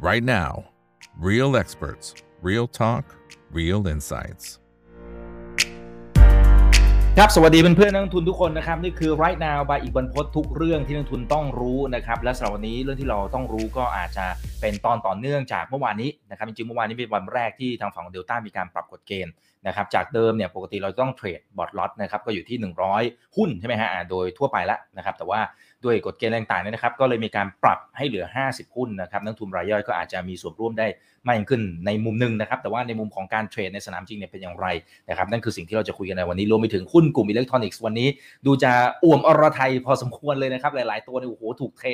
right now. Real experts, real talk, real insights. ครับ สวัสดีเพื่อนๆนักลงทุนทุกคนนะครับ นี่คือ right now by อีกบรรพททุกเรื่องที่นักลงทุนต้องรู้นะครับ และสำหรับวันนี้เรื่องที่เราต้องรู้ก็อาจจะเป็นตอนต่อเนื่องจากเมื่อวานนี้นะครับ จริงๆ เมื่อวานนี้เป็นวันแรกที่ทางฝั่งเดลต้ามีการปรับกฎเกณฑ์นะครับ จากเดิมเนี่ยปกติเราต้องเทรดบอทล็อตนะครับ ก็อยู่ที่ 100 หุ้นใช่ไหมฮะ โดยทั่วไปแล้วนะครับ แต่ว่า ด้วยกฎเกณฑ์ต่างๆเนี่ยนะครับ ก็เลยมีการปรับให้เหลือ 50 หุ้นนะครับนักลงทุนรายย่อยก็อาจจะมีส่วนร่วมได้มากยิ่งขึ้นในมุมหนึ่งนะครับ แต่ว่าในมุมของการ trade ในสนามจริงเนี่ยเป็นอย่างไรนะครับ นั่นคือสิ่งที่เราจะคุยกันในวันนี้ รวมไปถึงหุ้นกลุ่มอิเล็กทรอนิกส์วันนี้ ดูจะอ่วมอรไทยพอสมควรเลยนะครับ หลาย ๆ ตัวเนี่ยโอ้โหถูกเท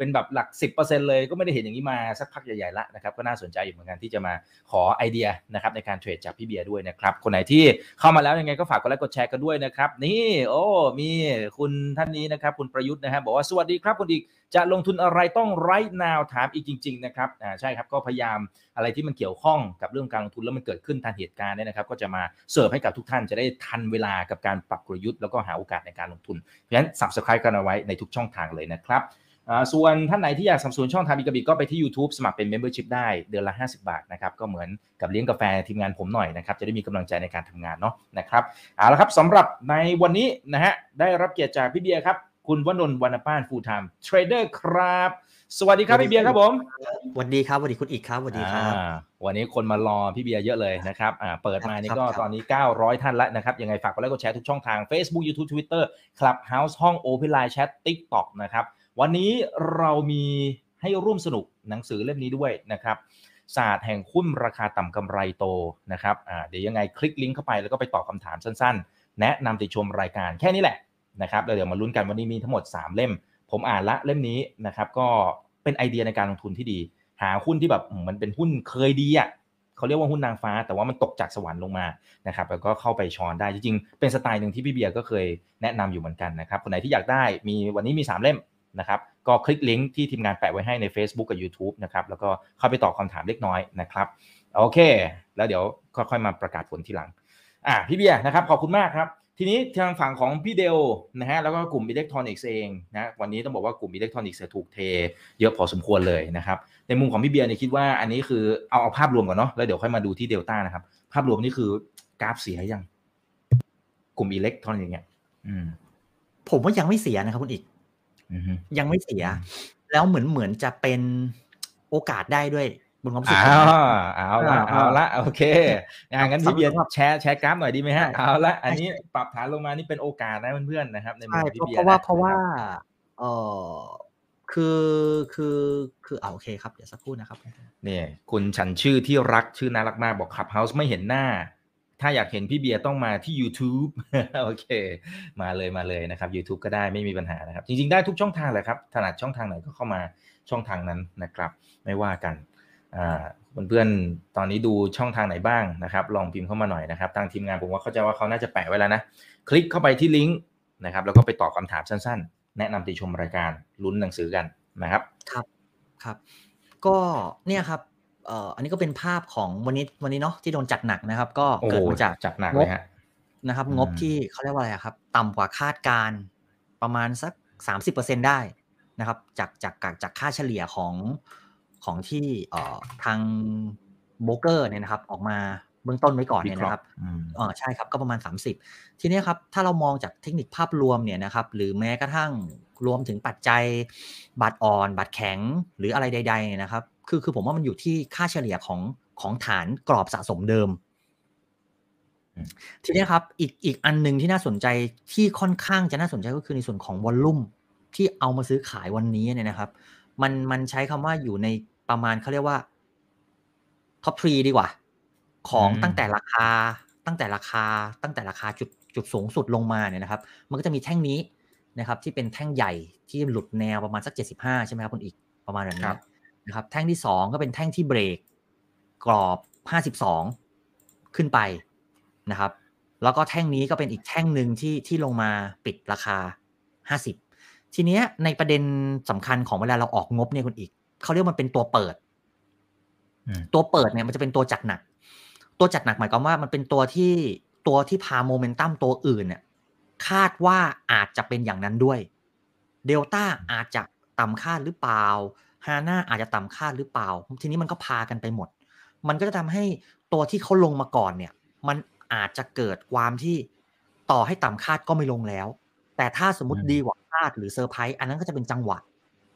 เป็นแบบหลัก 10%เลยก็ไม่ได้เห็นอย่างนี้มาสักพักใหญ่ๆแล้วนะครับก็น่าสนใจอยู่เหมือนกันที่จะมาขอไอเดียนะครับในการ trade จากพี่เบียร์ด้วยนะครับคนไหนที่เข้ามาแล้วยังไงก็ฝากกดไลค์กดแชร์กันด้วยนะครับนี่โอ้มีคุณท่านนี้นะครับคุณประยุทธ์นะครับบอกว่าสวัสดีครับคุณอีกจะลงทุนอะไรต้องไร้นาวถามอีกจริง ๆ นะครับอ่าใช่ครับก็พยายามอะไรที่มันเกี่ยวข้องกับเรื่องการลงทุนแล้วมันเกิดขึ้นทันเหตุการณ์เนี่ยนะครับ ก็จะมาเสิร์ฟให้กับทุกท่านจะได้ทันเวลากับการปรับกลยุทธ์แล้วก็หาโอกาสในการลงทุนเพราะฉะนั้น subscribe กันเอาไว้ในทุกช่องทางเลยนะครับ ส่วนท่านไหนที่อยากสนับสนุนช่องทางบิกบิก็ไปที่ YouTube สมัครเป็น Membership ได้เดือนละ 50 บาทนะครับก็เหมือนกับเลี้ยงกาแฟทีมงานผมหน่อยนะครับจะได้มีกำลังใจในการทำงานเนาะนะครับเอาละครับสำหรับในวันนี้นะฮะได้รับเกียรติจากพี่เบียร์ครับคุณวนนท์วรรณป้าน full-time trader ครับสวัสดีครับพี่เบียร์ครับผมสวัสดีครับสวัสดีคุณอีกครับสวัสดีครับอ่าวันนี้คนมารอพี่เบียร์เยอะเลยนะครับอ่าเปิดมานี่ก็ครับตอนนี้ 900 ท่านแล้วนะครับ ยังไงฝากกดไลค์กดแชร์ทุกช่องทาง Facebook YouTube Twitter Clubhouse ห้อง Open Line Chat TikTok นะครับ วันนี้เรามีให้ร่วมสนุกหนังสือเล่มนี้ด้วยนะครับศาสตร์แห่งหุ้นราคาต่ำกำไรโตนะครับอ่าเดี๋ยวยังไงคลิกลิงก์เข้าไปแล้วก็ไปตอบคำถามสั้นๆ แนะนำติชมรายการแค่นี้แหละนะครับแล้วเดี๋ยวมาลุ้นกันวันนี้มีทั้งหมด 3 เล่ม ผมอ่านละเล่มนี้นะครับก็เป็นไอเดียในการลงทุนที่ดี หาหุ้นที่แบบมันเป็นหุ้นเคยดีอะเขาเรียกว่าหุ้นนางฟ้า แต่ว่ามันตกจากสวรรค์ลงมานะครับแล้วก็เข้าไปช้อนได้จริงๆเป็นสไตล์หนึ่งที่พี่เบียร์ก็เคยแนะนำอยู่เหมือนกันนะครับคนไหนที่อยากได้มีวันนี้มี 3 เล่ม นะครับก็คลิกลิงก์ที่ทีมงานแปะไว้ให้ใน Facebook กับ YouTube นะครับแล้วก็เข้าไปตอบคำถามเล็กน้อยนะครับโอเค แล้วเดี๋ยวค่อยๆมาประกาศผลทีหลังอะพี่เบียร์นะครับขอบคุณมากครับ ทีนี้ทางฝั่งของพี่เดลต้านะฮะแล้วก็กลุ่มอิเล็กทรอนิกส์เองนะวันนี้ต้องบอกว่ากลุ่มอิเล็กทรอนิกส์ถูกเทเยอะพอสมควรเลยนะครับในมุมของพี่เบียร์เนี่ยคิดว่าอันนี้คือเอาเอาภาพรวมก่อนเนาะแล้วเดี๋ยวค่อยมาดูที่เดลต้านะครับภาพรวมนี่คือกราฟเสียยัง กลุ่มอิเล็กทรอนิกส์เนี่ยอืมผมว่ายังไม่เสียนะครับคุณอีก ยังไม่เสีย แล้วเหมือนเหมือนจะเป็นโอกาสได้ด้วยบนความรู้สึกอ้าผมวนะเอาละอ่าเอาละโอเคอย่างนั้นพี่เบียร์สำหรับแชร์แชร์กราฟหน่อยดีไหมฮะได้เอาละอันนี้ปรับฐานลงมานี่เป็นโอกาสนะเพื่อนๆนะครับในมุมใช่ของเพพี่ราะเบียเพร์ราะว่านะเพราะว่าคบเออคือคือคือเอาโอเคครับเดี๋ยวสักครู่นะครับเนี่ยคุณฉันชื่อที่รักชื่อน่ารักมากบอกขับเฮาส์ไม่เห็นหน้า ถ้าอยากเห็นพี่เบียร์ต้องมาที่ YouTube โอเค มาเลยมาเลยนะครับ YouTube ก็ได้ไม่มีปัญหานะครับ จริงๆได้ทุกช่องทางเลยครับถนัดช่องทางไหนก็เข้ามาช่องทางนั้นนะครับ ไม่ว่ากันเพื่อนๆตอนนี้ดูช่องทางไหนบ้างนะครับ ลองพิมพ์เข้ามาหน่อยนะครับทางทีมงานผมว่าเข้าใจว่าเขาน่าจะแปะไว้แล้วนะคลิกเข้าไปที่ลิงก์นะครับ แล้วก็ไปตอบคำถามสั้นๆ แนะนำติชมรายการลุ้นหนังสือกันนะครับ ครับครับ ก็เนี่ยครับ เอ่ออันนี้ก็เป็นภาพของวันนี้วันนี้เนาะที่โดนจัดหนักนะครับ ก็โอ้เกิดมาจากจัดหนักเลยฮะนะครับอืมงบที่เขาเรียกว่าอะไรอะครับ ต่ำกว่าคาดการณ์ประมาณสักสามสิบเปอร์เซ็นได้นะครับ จากจากจากจากค่าเฉลี่ยของของที่เอ่อทางโบรกเกอร์เนี่ยนะครับ ออกมาเบื้องต้นไว้ก่อนเนี่ยนะครับอืมเออใช่ครับก็ประมาณ 30 ทีเนี้ยครับ ถ้าเรามองจากเทคนิคภาพรวมเนี่ยนะครับ หรือแม้กระทั่งรวมถึงปัจจัยบาทอ่อนบาทแข็งหรืออะไรใดๆเนี่ยนะครับ คือคือผมว่ามันอยู่ที่ค่าเฉลี่ยของของฐานกรอบสะสมเดิมอืมทีเนี้ยครับอีกอีกอันหนึ่งที่น่าสนใจที่ค่อนข้างจะน่าสนใจก็คือในส่วนของวอลลุ่มที่เอามาซื้อขายวันนี้เนี่ยนะครับ มันมันใช้คำว่าอยู่ในประมาณเขาเรียกว่าท็อปทรีดีกว่า ของอืมตั้งแต่ราคาตั้งแต่ราคาตั้งแต่ราคาจุดจุดสูงสุดลงมาเนี่ยนะครับ มันก็จะมีแท่งนี้นะครับ ที่เป็นแท่งใหญ่ที่หลุดแนวประมาณสัก 75 ใช่ไหมครับคุณอีกประมาณแบบคนี้รับ นะครับแท่งที่ 2 ก็เป็นแท่งที่เบรกกรอบ 52 ขึ้นไปนะครับ แล้วก็แท่งนี้ก็เป็นอีกแท่งหนึ่งที่ที่ลงมาปิดราคา 50 ทีเนี้ยในประเด็นสำคัญของเวลาเราออกงบเนี่ยคุณอีกเขาเรียกว่ามันเป็นตัวเปิดอืมตัวเปิดเนี่ยมันจะเป็นตัวจัดหนัก ตัวจัดหนักหมายความว่ามันเป็นตัวที่ตัวที่พาโมเมนตัมตัวอื่นเนี่ยคาดว่าอาจจะเป็นอย่างนั้นด้วยเดลต้าอาจจะต่ำคาดหรือเปล่า ฮาน่าอาจจะต่ำคาดหรือเปล่า ทีนี้มันก็พากันไปหมด มันก็จะทำให้ตัวที่เขาลงมาก่อนเนี่ย มันอาจจะเกิดความที่ต่อให้ต่ำคาดก็ไม่ลงแล้ว แต่ถ้าสมมติอืมดีกว่าคาดหรือเซอร์ไพรส์อันนั้นก็จะเป็นจังหวะ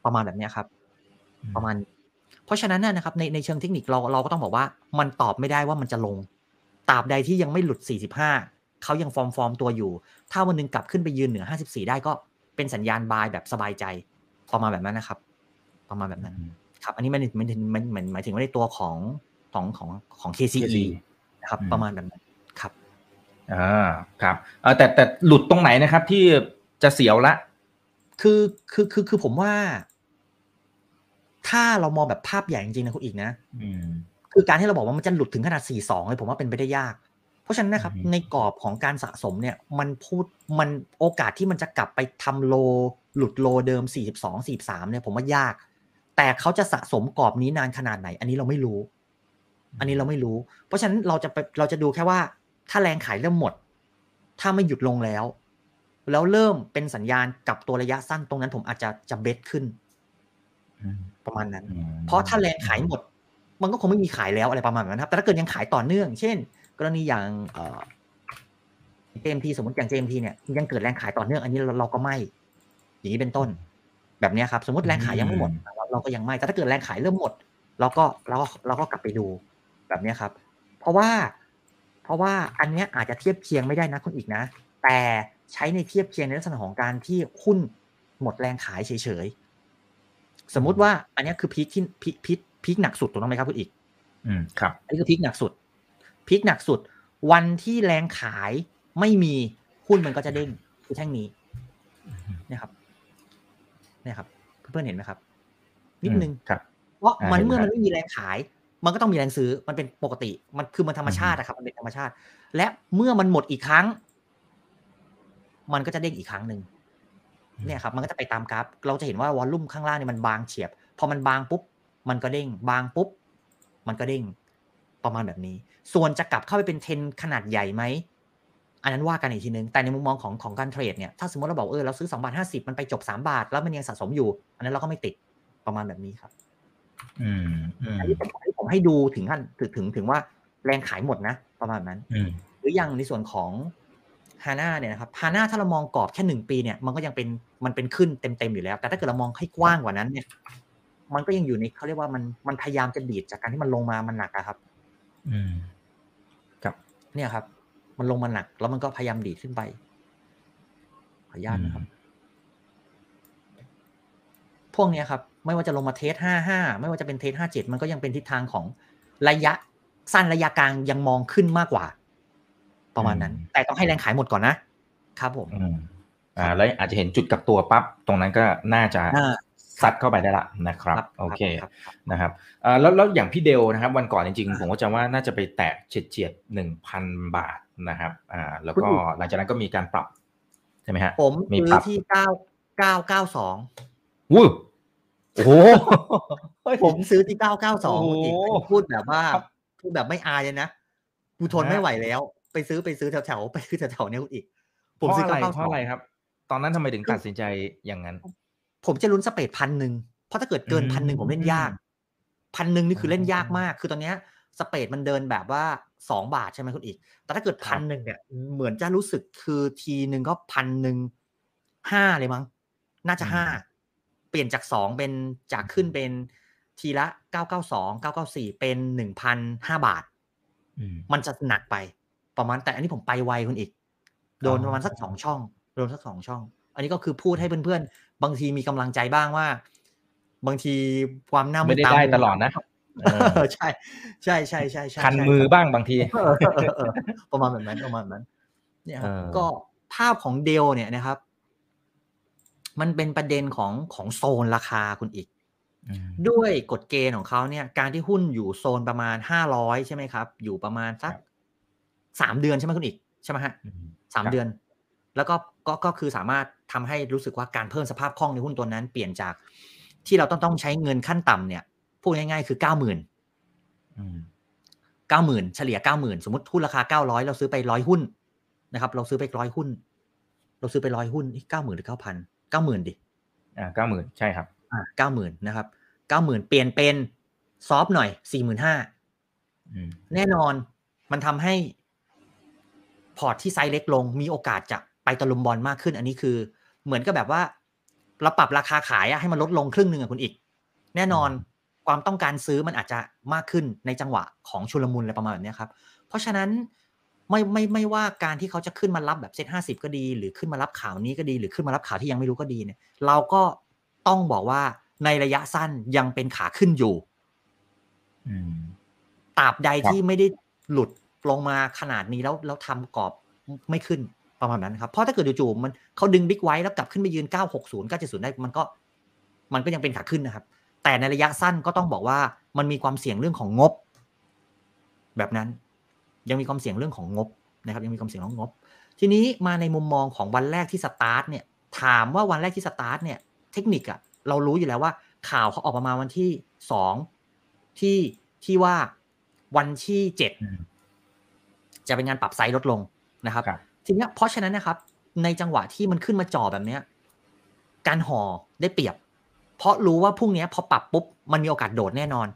ประมาณแบบเนี้ยครับ ประมาณ เพราะฉะนั้นเนี่ยนะครับในในเชิงเทคนิคเราเราก็ต้องบอกว่า มันตอบไม่ได้ว่ามันจะลงตราบใดที่ยังไม่หลุด 45 เขายังฟอร์มฟอร์มตัวอยู่ ถ้าวันหนึงกลับขึ้นไปยืนเหนือ 54 ได้ก็เป็นสัญญาณบายแบบสบายใจ ประมาณแบบนั้นนะครับ ประมาณแบบนั้น ครับ อันนี้มันมันมันมันหมายถึงว่าในตัวของของของของ KCE นะครับอืมประมาณแบบนั้นครับอ่าครับเอ่อแต่แต่หลุดตรงไหนนะครับ ที่จะเสียวละ คือคือคือคือผมว่า ถ้าเรามองแบบภาพใหญ่จริงๆนะคุณอีกนะอืมคือการที่เราบอกว่ามันจะหลุดถึงขนาด 4-2เลยผมว่าเป็นไปได้ยากเพราะฉะนั้นนะครับอืมในกรอบของการสะสมเนี่ยมันพูดมันโอกาสที่มันจะกลับไปทำโล หลุดโลเดิม 42 43เนี่ยผมว่ายาก แต่เขาจะสะสมกรอบนี้นานขนาดไหน อันนี้เราไม่รู้ อันนี้เราไม่รู้ เพราะฉะนั้นเราจะไปเราจะดูแค่ว่า ถ้าแรงขายเริ่มหมด ถ้าไม่หยุดลงแล้ว แล้วเริ่มเป็นสัญญาณกลับตัวระยะสั้นตรงนั้นผมอาจจะจะเบสขึ้นอืมประมาณนั้นอืมเพราะถ้าแรงขายหมด มันก็คงไม่มีขายแล้วอะไรประมาณนั้นครับ แต่ถ้าเกิดยังขายต่อเนื่อง เช่น กรณีอย่างเอ่อ JMT สมมติอย่าง JMT เนี่ยยังเกิดแรงขายต่อเนื่อง อันนี้เราเราก็ไม่ อย่างนี้เป็นต้น แบบเนี้ยครับ สมมติแรงขายยังไม่หมดเรา เราก็ยังไม่ แต่ถ้าเกิดแรงขายเริ่มหมด เราก็เราก็เราก็กลับไปดูแบบเนี้ยครับ เพราะว่า เพราะว่าอันเนี้ยอาจจะเทียบเคียงไม่ได้นะคุณอีกนะ แต่ใช้ในเทียบเคียงในลักษณะของการที่หุ้นหมดแรงขายเฉยๆ สมมุติว่าอันเนี้ยคือพีคที่พีคพีคพีคหนักสุดถูกต้องไหมครับคุณอีก อืมครับ อันนี้คือพีคหนักสุด พีคหนักสุด วันที่แรงขายไม่มีหุ้นมันก็จะเด้งคือแท่งนี้เนี่ยครับเนี่ยครับ เพื่อนๆเห็นไหมครับ นิดนึงอืมครับเพราะอ่ามันเห็นเมื่อครับมันไม่มีแรงขาย มันก็ต้องมีแรงซื้อมันเป็นปกติ มันคือมันธรรมชาตินะครับมันเป็นธรรมชาติ และเมื่อมันหมดอีกครั้ง มันก็จะเด้งอีกครั้งหนึ่งเนี่ยครับ มันก็จะไปตามกราฟเราจะเห็นว่าวอลลุ่มข้างล่างเนี่ยมันบางเฉียบพอมันบางปุ๊บ มันก็เด้ง บางปุ๊บ มันก็เด้งประมาณแบบนี้ ส่วนจะกลับเข้าไปเป็นเทรนขนาดใหญ่ไหมอันนั้นว่ากันอีกทีนึง แต่ในมุมมองของของการเทรดเนี่ย ถ้าสมมติเราบอกเออเราซื้อ2บาท50 มันไปจบ 3 บาท แล้วมันยังสะสมอยู่ อันนั้นเราก็ไม่ติด ประมาณแบบนี้ครับ อืมอืมอันนี้ผมอันนี้ผมให้ดูถึงขั้นถึงถึงถึงว่าแรงขายหมดนะ ประมาณนั้นอืมหรืออย่างในส่วนของฮาน่าเนี่ยนะครับฮาน่าถ้าเรามองกรอบแค่หนึ่งปีเนี่ยมันก็ยังเป็นมันเป็นขึ้นเต็มๆอยู่แล้ว แต่ถ้าเกิดเรามองให้กว้างกว่านั้นเนี่ย มันก็ยังอยู่ในเขาเรียกว่ามันมันพยายามจะดีดจากการที่มันลงมามันหนักอะครับ อืมเนี่ยครับ มันลงมาหนัก แล้วมันก็พยายามดีดขึ้นไปขออนุญาตนะครับ พวกเนี้ยครับ ไม่ว่าจะลงมาเทสห้าห้าไม่ว่าจะเป็นเทสห้าเจ็ดมันก็ยังเป็นทิศทางของระยะสั้นระยะกลางยังมองขึ้นมากกว่า ประมาณนั้นอืมแต่ต้องให้แรงขายหมดก่อนนะครับผมอืมอ่าแล้วอาจจะเห็นจุดกลับตัวปั๊บตรงนั้นก็น่าจะอ่าซัดเข้าไปได้ละนะครับโอเครับครับนะครับอ่าแล้วแล้วอย่างพี่เดลนะครับ วันก่อนจริงๆ ผมก็จะว่าน่าจะไปแตะเฉียดเฉียดหนึ่งพันบาทนะครับอ่าแล้วก็หลังจากนั้นก็มีการปรับ ใช่ไหมฮะผมมีซื้ปอรับที่เก้าเก้าเก้าสองวู้ โอ้โหผมซื้อที่เก้าเก้าสองโอ้โหพูดแบบว่าครับพูดแบบไม่อายเลยนะกูทนฮะไม่ไหวแล้ว ไปซื้อไปซื้อแถวแถวๆไปซื้อแถวแถวๆเนี้ยคุณอีกเพผมราะซื้ออะไรเก้าเก้าเพสอราะงอะไรครับ ตอนนั้นทำไมถึงตัดสินใจอย่างนั้น ผมจะลุ้นสเปดพันหนึ่งเพราะถ้าเกิดเกินอืมพันหนึ่งผมเล่นยากพันหนึ่งนี่คือเล่นยากมาก คือตอนเนี้ยสเปดมันเดินแบบว่าสองบาทใช่ไหมคุณอีก แต่ถ้าเกิดครัพับนหนึ่งเนี่ยเหมือนจะรู้สึกคือทีหนึ่งก็พันหนึ่งห้าเลยมั้ง น่าจะห้าเปลี่ยนจากสองเป็นจากขึ้นเป็นทีละเก้าเก้าสองเก้าเก้าสี่เป็นหนึ่งพันห้าบาทอืมมันจะหนักไปประมาณแต่อันนี้ผมไปไวคุณอีก โดนอ๋อประมาณสักสองช่อง โดนสักสองช่อง อันนี้ก็คือพูดให้เพื่อนๆ บางทีมีกำลังใจบ้างว่า บางทีความหน้าไม่ได้ตาได้มัวตลอดนะเออเออใช่ใช่ใช่ใช่ใช่คันใช่มือบ้างบางทีเออเออเออประมาณแบบนั้นประมาณแบบนั้นเนี่ยครับเออก็ภาพของเดลเนี่ยนะครับ มันเป็นประเด็นของของโซนราคาคุณอีกอืมด้วยกฎเกณฑ์ของเขาเนี่ย การที่หุ้นอยู่โซนประมาณห้าร้อยใช่ไหมครับ อยู่ประมาณสักครับสามเดือนใช่ไหมคุณอีกใช่ไหมฮะอืมสามครับเดือน แล้วก็ก็ก็คือสามารถทำให้รู้สึกว่าการเพิ่มสภาพคล่องในหุ้นตัวนั้นเปลี่ยนจากที่เราต้องต้องใช้เงินขั้นต่ำเนี่ยพูดง่ายๆคือเก้าหมื่นอืมเก้าหมื่นเฉลี่ยเก้าหมื่นสมมติหุ้นราคาเก้าร้อยเราซื้อไปร้อยหุ้นนะครับ เราซื้อไปร้อยหุ้น เราซื้อไปร้อยหุ้นเก้าหมื่นหรือเก้าพัน เก้าหมื่นดิอ่าเก้าหมื่นใช่ครับอ่าเก้าหมื่นนะครับเก้าหมื่นเปลี่ยนเป็น soft หน่อยสี่หมื่นห้าอืมแน่นอนมันทำให้ พอร์ตที่ไซส์เล็กลงมีโอกาสจะไปตะลุมบอลมากขึ้น อันนี้คือ เหมือนกับแบบว่าเราปรับราคาขายอะให้มันลดลงครึ่งหนึ่งอะคุณอีก แน่นอนความต้องการซื้อมันอาจจะมากขึ้นในจังหวะของชุลมุนอะไรประมาณแบบเนี้ยครับ เพราะฉะนั้น ไม่ไม่ไม่ว่าการที่เขาจะขึ้นมารับแบบเซ็ตห้าสิบก็ดี หรือขึ้นมารับข่าวนี้ก็ดี หรือขึ้นมารับข่าวที่ยังไม่รู้ก็ดีเนี่ย เราก็ต้องบอกว่าในระยะสั้นยังเป็นขาขึ้นอยู่อืมตราบใดครับที่ไม่ได้หลุดลงมาขนาดนี้แล้วแล้วทำกรอบไม่ขึ้นประมาณนั้นครับ เพราะถ้าเกิดจู่ๆมันเขาดึงบิ๊กไว้แล้วกลับขึ้นไปยืน 960 970 ได้มันก็ มันก็ยังเป็นขาขึ้นนะครับ แต่ในระยะสั้นก็ต้องบอกว่ามันมีความเสี่ยงเรื่องของงบ แบบนั้น ยังมีความเสี่ยงเรื่องของงบนะครับยังมีความเสี่ยงเรื่องงบ ทีนี้มาในมุมมองของวันแรกที่สตาร์ทเนี่ยถามว่าวันแรกที่สตาร์ทเนี่ยเทคนิคอะเรารู้อยู่แล้วว่าข่าวเขาออกมาวันที่สองที่ที่ว่าวันที่เจ็ดอืมจะเป็นงานปรับไซส์ลดลงนะครับครับทีเนี้ยเพราะฉะนั้นนะครับ ในจังหวะที่มันขึ้นมาจ่อแบบเนี้ย การห่อได้เปรียบ เพราะรู้ว่าพรุ่งเนี้ยพอปรับปุ๊บมันมีโอกาสโดดแน่นอน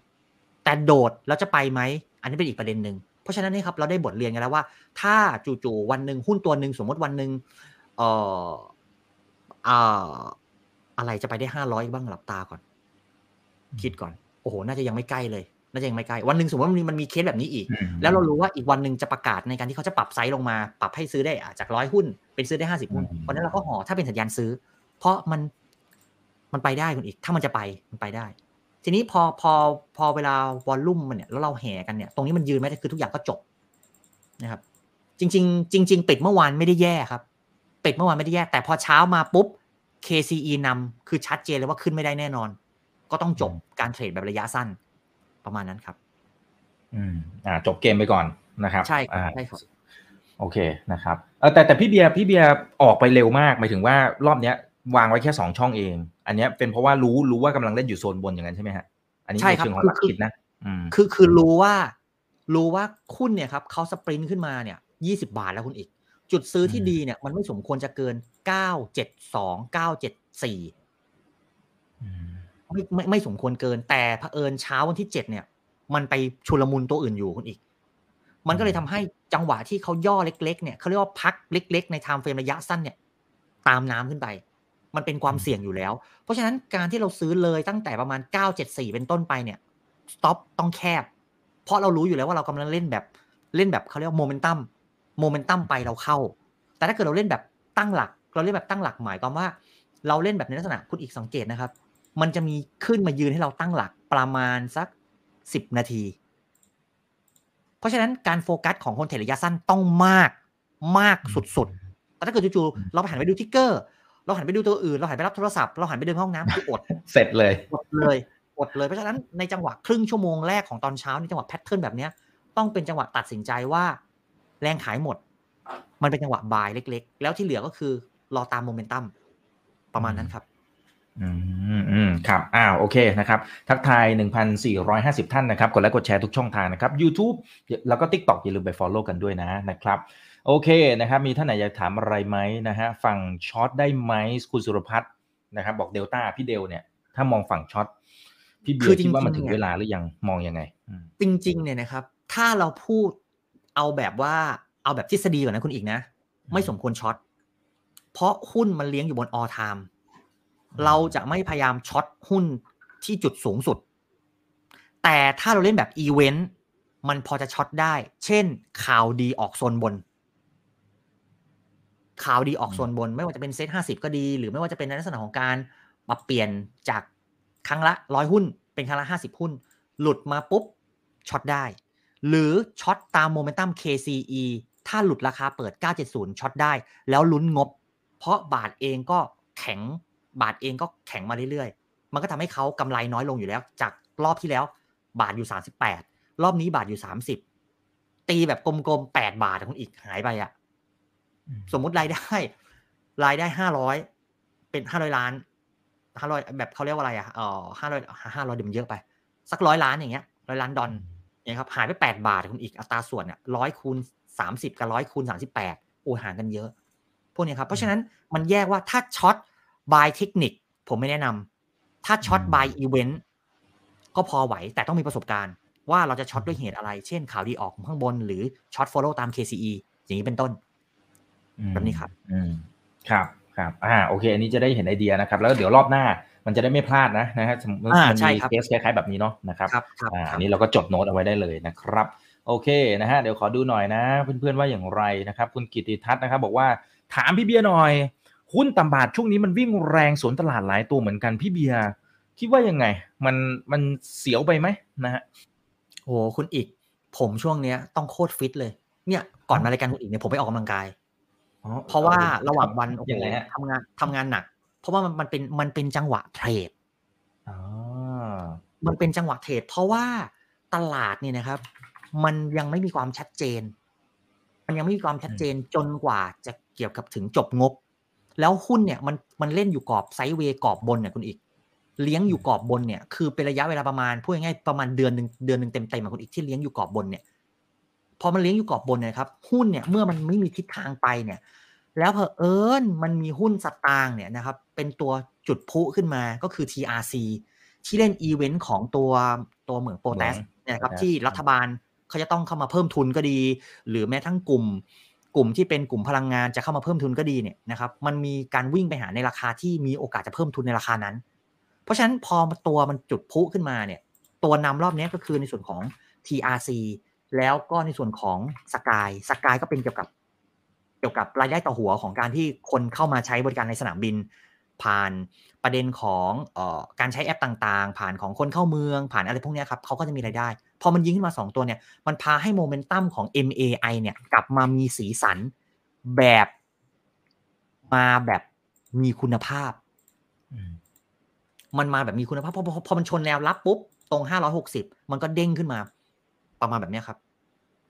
แต่โดดแล้วจะไปไหมอันนี้เป็นอีกประเด็นหนึ่งเพ ราะฉะนั้นนี่ครับเราได้บทเรียนกันแล้วว่า ถ้าจู่ๆวันหนึ่งหุ้นตัวหนึ่งสมมติวันหนึ่งเอ่อเอ่ออะไรจะไปได้ห้าร้อยบ้างหลับตาก่อน คิดก่อน โอ้โห น่าจะยังไม่ใกล้เลย น่าจะยังไม่ใกล้ วันหนึ่งสมมติว่ามันมีมันมีเคสแบบนี้อีกอืมแล้วเรารู้ว่าอีกวันหนึ่งจะประกาศในการที่เขาจะปรับไซส์ลงมา ปรับให้ซื้อได้อะจากร้อยหุ้น เป็นซื้อได้ห้าสิบหุ้นอืมเพราะฉะนั้นเราก็แห่ถ้าเป็นสัญญาณซื้อ เพราะมันมันไปได้คุณอีก ถ้ามันจะไปมันไปได้ ทีนี้พอพอพอเวลา volume มันเนี่ยแล้วเราแห่กันเนี่ยตรงนี้มันยืนไหมคือทุกอย่างก็จบนะครับ จริง ๆ จริง ๆ ปิดเมื่อวานไม่ได้แย่ครับ ปิดเมื่อวานไม่ได้แย่ แต่พอเช้ามาปุ๊บ KCE นำคือชัดเจนเลยว่าขึ้นไม่ได้แน่นอน ก็ต้องจบการเทรดแบบระยะสั้นประมาณนั้นครับ อืมอ่าจบเกมไปก่อนนะครับ ใช่ครับอ่าใช่ครับโอเคนะครับเออแต่แต่พี่เบียร์พี่เบียร์ออกไปเร็วมากหมายถึงว่ารอบเนี้ยวางไว้แค่สองช่องเอง อันเนี้ยเป็นเพราะว่ารู้รู้ว่ากำลังเล่นอยู่โซนบนอย่างนั้นใช่ไหมฮะอันนี้ใช่ในครับเชิงของหลักคือคิดนะอืมคือคือรู้ว่า รู้ว่าหุ้นเนี่ยครับเขาสปรินต์ขึ้นมาเนี่ยยี่สิบาทแล้วคุณอีก จุดซื้อที่อืมดีเนี่ย มันไม่สมควรจะเกินเก้าเจ็ดสองเก้าเจ็ดสี่อืมไม่ไม่ไม่สมควรเกิน แต่เผอิญเช้าวันที่เจ็ดเนี่ย มันไปชุลมุนตัวอื่นอยู่คุณอีก มันก็เลยทำให้จังหวะที่เขาย่อเล็ก ๆ เนี่ยเขาเรียกว่าพักเล็ก ๆ ใน timeframe ระยะสั้นเนี่ย ตามน้ำขึ้นไป มันเป็นความเสี่ยงอยู่แล้ว เพราะฉะนั้นการที่เราซื้อเลยตั้งแต่ประมาณ 974 เป็นต้นไปเนี่ย stop ต้องแคบ เพราะเรารู้อยู่แล้วว่าเรากำลังเล่นแบบเล่นแบบเขาเรียกว่า momentum momentum ไปเราเข้า แต่ถ้าเกิดเราเล่นแบบตั้งหลัก เราเล่นแบบตั้งหลักหมายความว่า เราเล่นแบบในลักษณะคุณอีกสังเกตนะครับ มันจะมีขึ้นมายืนให้เราตั้งหลักประมาณสักสิบนาที เพราะฉะนั้นการโฟกัสของคน trade ระยะสั้นต้องมากมากสุดๆแต่ถ้าเกิดจู่ๆเราหันไปดู ticker เราหันไปดูตัวอื่น เราหันไปรับโทรศัพท์ เราหันไปเดินห้องน้ำคืออด เสร็จเลย อดเลย อดเลย เพราะฉะนั้นในจังหวะครึ่งชั่วโมงแรกของตอนเช้าในจังหวะ pattern แบบเนี้ยต้องเป็นจังหวะตัดสินใจว่า แรงขายหมด มันเป็นจังหวะ buy เล็ก ๆ แล้วที่เหลือก็คือรอตามโมเมนตัมประมาณนั้นครับอืมอืมครับอ้าวโอเคนะครับทักทาย 1,450 ท่านนะครับกดไลค์กดแชร์ทุกช่องทางนะครับ YouTube แล้วก็ TikTok อย่าลืมไป Follow กันด้วยนะนะครับ โอเคนะครับมีท่านไหนอยากถามอะไรไหมนะฮะฝั่ง short ได้ไหมคุณสุรพัฒน์นะครับบอกเดลต้าพี่เดลเนี่ย ถ้ามองฝั่ง short พี่เบียร์คิดว่าคือจริงดๆว่ยมันถึงเวลาหรือยังมองยังไงอืมจริง ๆ เนี่ยนะครับ ถ้าเราพูดเอาแบบว่าเอาแบบทฤษฎีก่อนนะคุณอีกนะ ไม่สมควร short เพราะหุ้นมันเลี้ยงอยู่บน all time เราจะไม่พยายาม short หุ้นที่จุดสูงสุด แต่ถ้าเราเล่นแบบอีเวนต์มันพอจะ short ได้ เช่นข่าวดีออกโซนบน ข่าวดีออกโซนบน ไม่ว่าจะเป็นเซ็ตห้าสิบก็ดี หรือไม่ว่าจะเป็นในลักษณะของการปรับเปลี่ยนจากครั้งละร้อยหุ้น เป็นครั้งละห้าสิบหุ้น หลุดมาปุ๊บ short ได้ หรือ short ตามโมเมนตัม KCE ถ้าหลุดราคาเปิด 970 short ได้ แล้วลุ้นงบ เพราะบาทเองก็แข็งบาทเองก็แข็งมาเรื่อยๆ มันก็ทำให้เขากำไรน้อยลงอยู่แล้ว จากรอบที่แล้ว บาทอยู่ 38 รอบนี้บาทอยู่ 30 ตีแบบกลมๆ8บาทคุณอีกหายไปอะ สมมุติรายได้ รายได้ห้าร้อยเป็นห้าร้อยล้านห้าร้อยแบบเขาเรียกว่าอะไรอะเออห้าร้อยห้าร้อยเดี๋ยวมันเยอะไป สักร้อยล้านอย่างเงี้ยร้อยล้านดอลเนี่ยครับหายไปแปดบาทคุณอีกอัตราส่วนเนี่ยร้อยคูณสามสิบกับร้อยคูณสามสิบแปดโอ้ห่างกันเยอะ พวกเนี้ยครับ เพราะฉะนั้นมันแยกว่าถ้า short by technique ผมไม่แนะนำถ้า short by eventก็พอไหวแต่ต้องมีประสบการณ์ ว่าเราจะ short ด้วยเหตุอะไร เช่นข่าวดีออกข้างบน หรือ short follow ตาม KCE อย่างนี้เป็นต้น แบบนี้ครับอืมครับครับอ่าโอเค อันนี้จะได้เห็นไอเดียนะครับ แล้วเดี๋ยวรอบหน้ามันจะได้ไม่พลาดนะนะฮะสมมติอ่ามันใช่มีครับเคสคล้ายๆแบบนี้เนาะนะครับครับครับอ่าคอัรับนนี้เราก็จดโน้ตเอาไว้ได้เลยนะครับ โอเคนะฮะเดี๋ยวขอดูหน่อยนะ เพื่อนๆว่าอย่างไรนะครับ คุณกิติทัศน์นะครับ บอกว่าถามพี่เบียร์หน่อยหุ้นต่ำบาทช่วงนี้มันวิ่งแรงสวนตลาดหลายตัวเหมือนกันพี่เบียร์คิดว่ายังไง มันมันเสียวไปไหมนะฮะโอ้โหคุณอีก ผมช่วงเนี้ยต้องโคตรฟิตเลยเนี่ยก่อนมารายการคุณอีกเนี่ยผมไปออกกำลังกายอ๋อ เพราะว่าระหว่างวันโอ้โหยังไงฮะทำงานทำงานหนัก เพราะว่ามันมันเป็นมันเป็นจังหวะเทรดอ๋อมันเป็นจังหวะเทรดเพราะว่าตลาดเนี่ยนะครับ มันยังไม่มีความชัดเจน มันยังไม่มีความชัดเจนจนกว่าจะเกี่ยวกับถึงจบงบ แล้วหุ้นเนี่ยมันมันเล่นอยู่กรอบไซด์เวย์กรอบบนเนี่ยคุณอีก เลี้ยงอยู่กรอบบนเนี่ยคือเป็นระยะเวลาประมาณพูดง่ายๆประมาณเดือนหนึ่งเดือนหนึ่งเต็มๆอะคุณอีกที่เลี้ยงอยู่กรอบบนเนี่ย พอมันเลี้ยงอยู่กรอบบนเนี่ยครับหุ้นเนี่ยเมื่อมันไม่มีทิศทางไปเนี่ยแล้วเผอิญมันมีหุ้นสตางค์เนี่ยนะครับเป็นตัวจุดพลุขึ้นมาก็คือ TRC ที่เล่นอีเวนต์ของตัวตัวเหมืองโปรแทสเนี่ยนะครับที่รัฐบาลเขาจะต้องเข้ามาเพิ่มทุนก็ดี หรือแม้ทั้งกลุ่ม กลุ่มที่เป็นกลุ่มพลังงานจะเข้ามาเพิ่มทุนก็ดีเนี่ยนะครับมันมีการวิ่งไปหาในราคาที่มีโอกาสจะเพิ่มทุนในราคานั้น เพราะฉะนั้นพอตัวมันจุดพลุขึ้นมาเนี่ยตัวนำรอบนี้ก็คือในส่วนของ TRC แล้วก็ในส่วนของสกายสกายก็เป็นเกี่ยวกับ เกี่ยวกับรายได้ต่อหัวของการที่คนเข้ามาใช้บริการในสนามบิน ผ่านประเด็นของออการใช้แอปต่างๆ ผ่านของคนเข้าเมือง ผ่านอะไรพวกนี้ครับเขาก็จะมีรายได้ พอมันยิงขึ้นมา 2 ตัวเนี่ย มันพาให้โมเมนตัมของ MAI เนี่ยกลับมามีสีสันแบบมาแบบมีคุณภาพ มันมาแบบมีคุณภาพพอพอพอมันชนแนวรับปุ๊บ ตรง 560 มันก็เด้งขึ้นมา ประมาณแบบนี้ครับ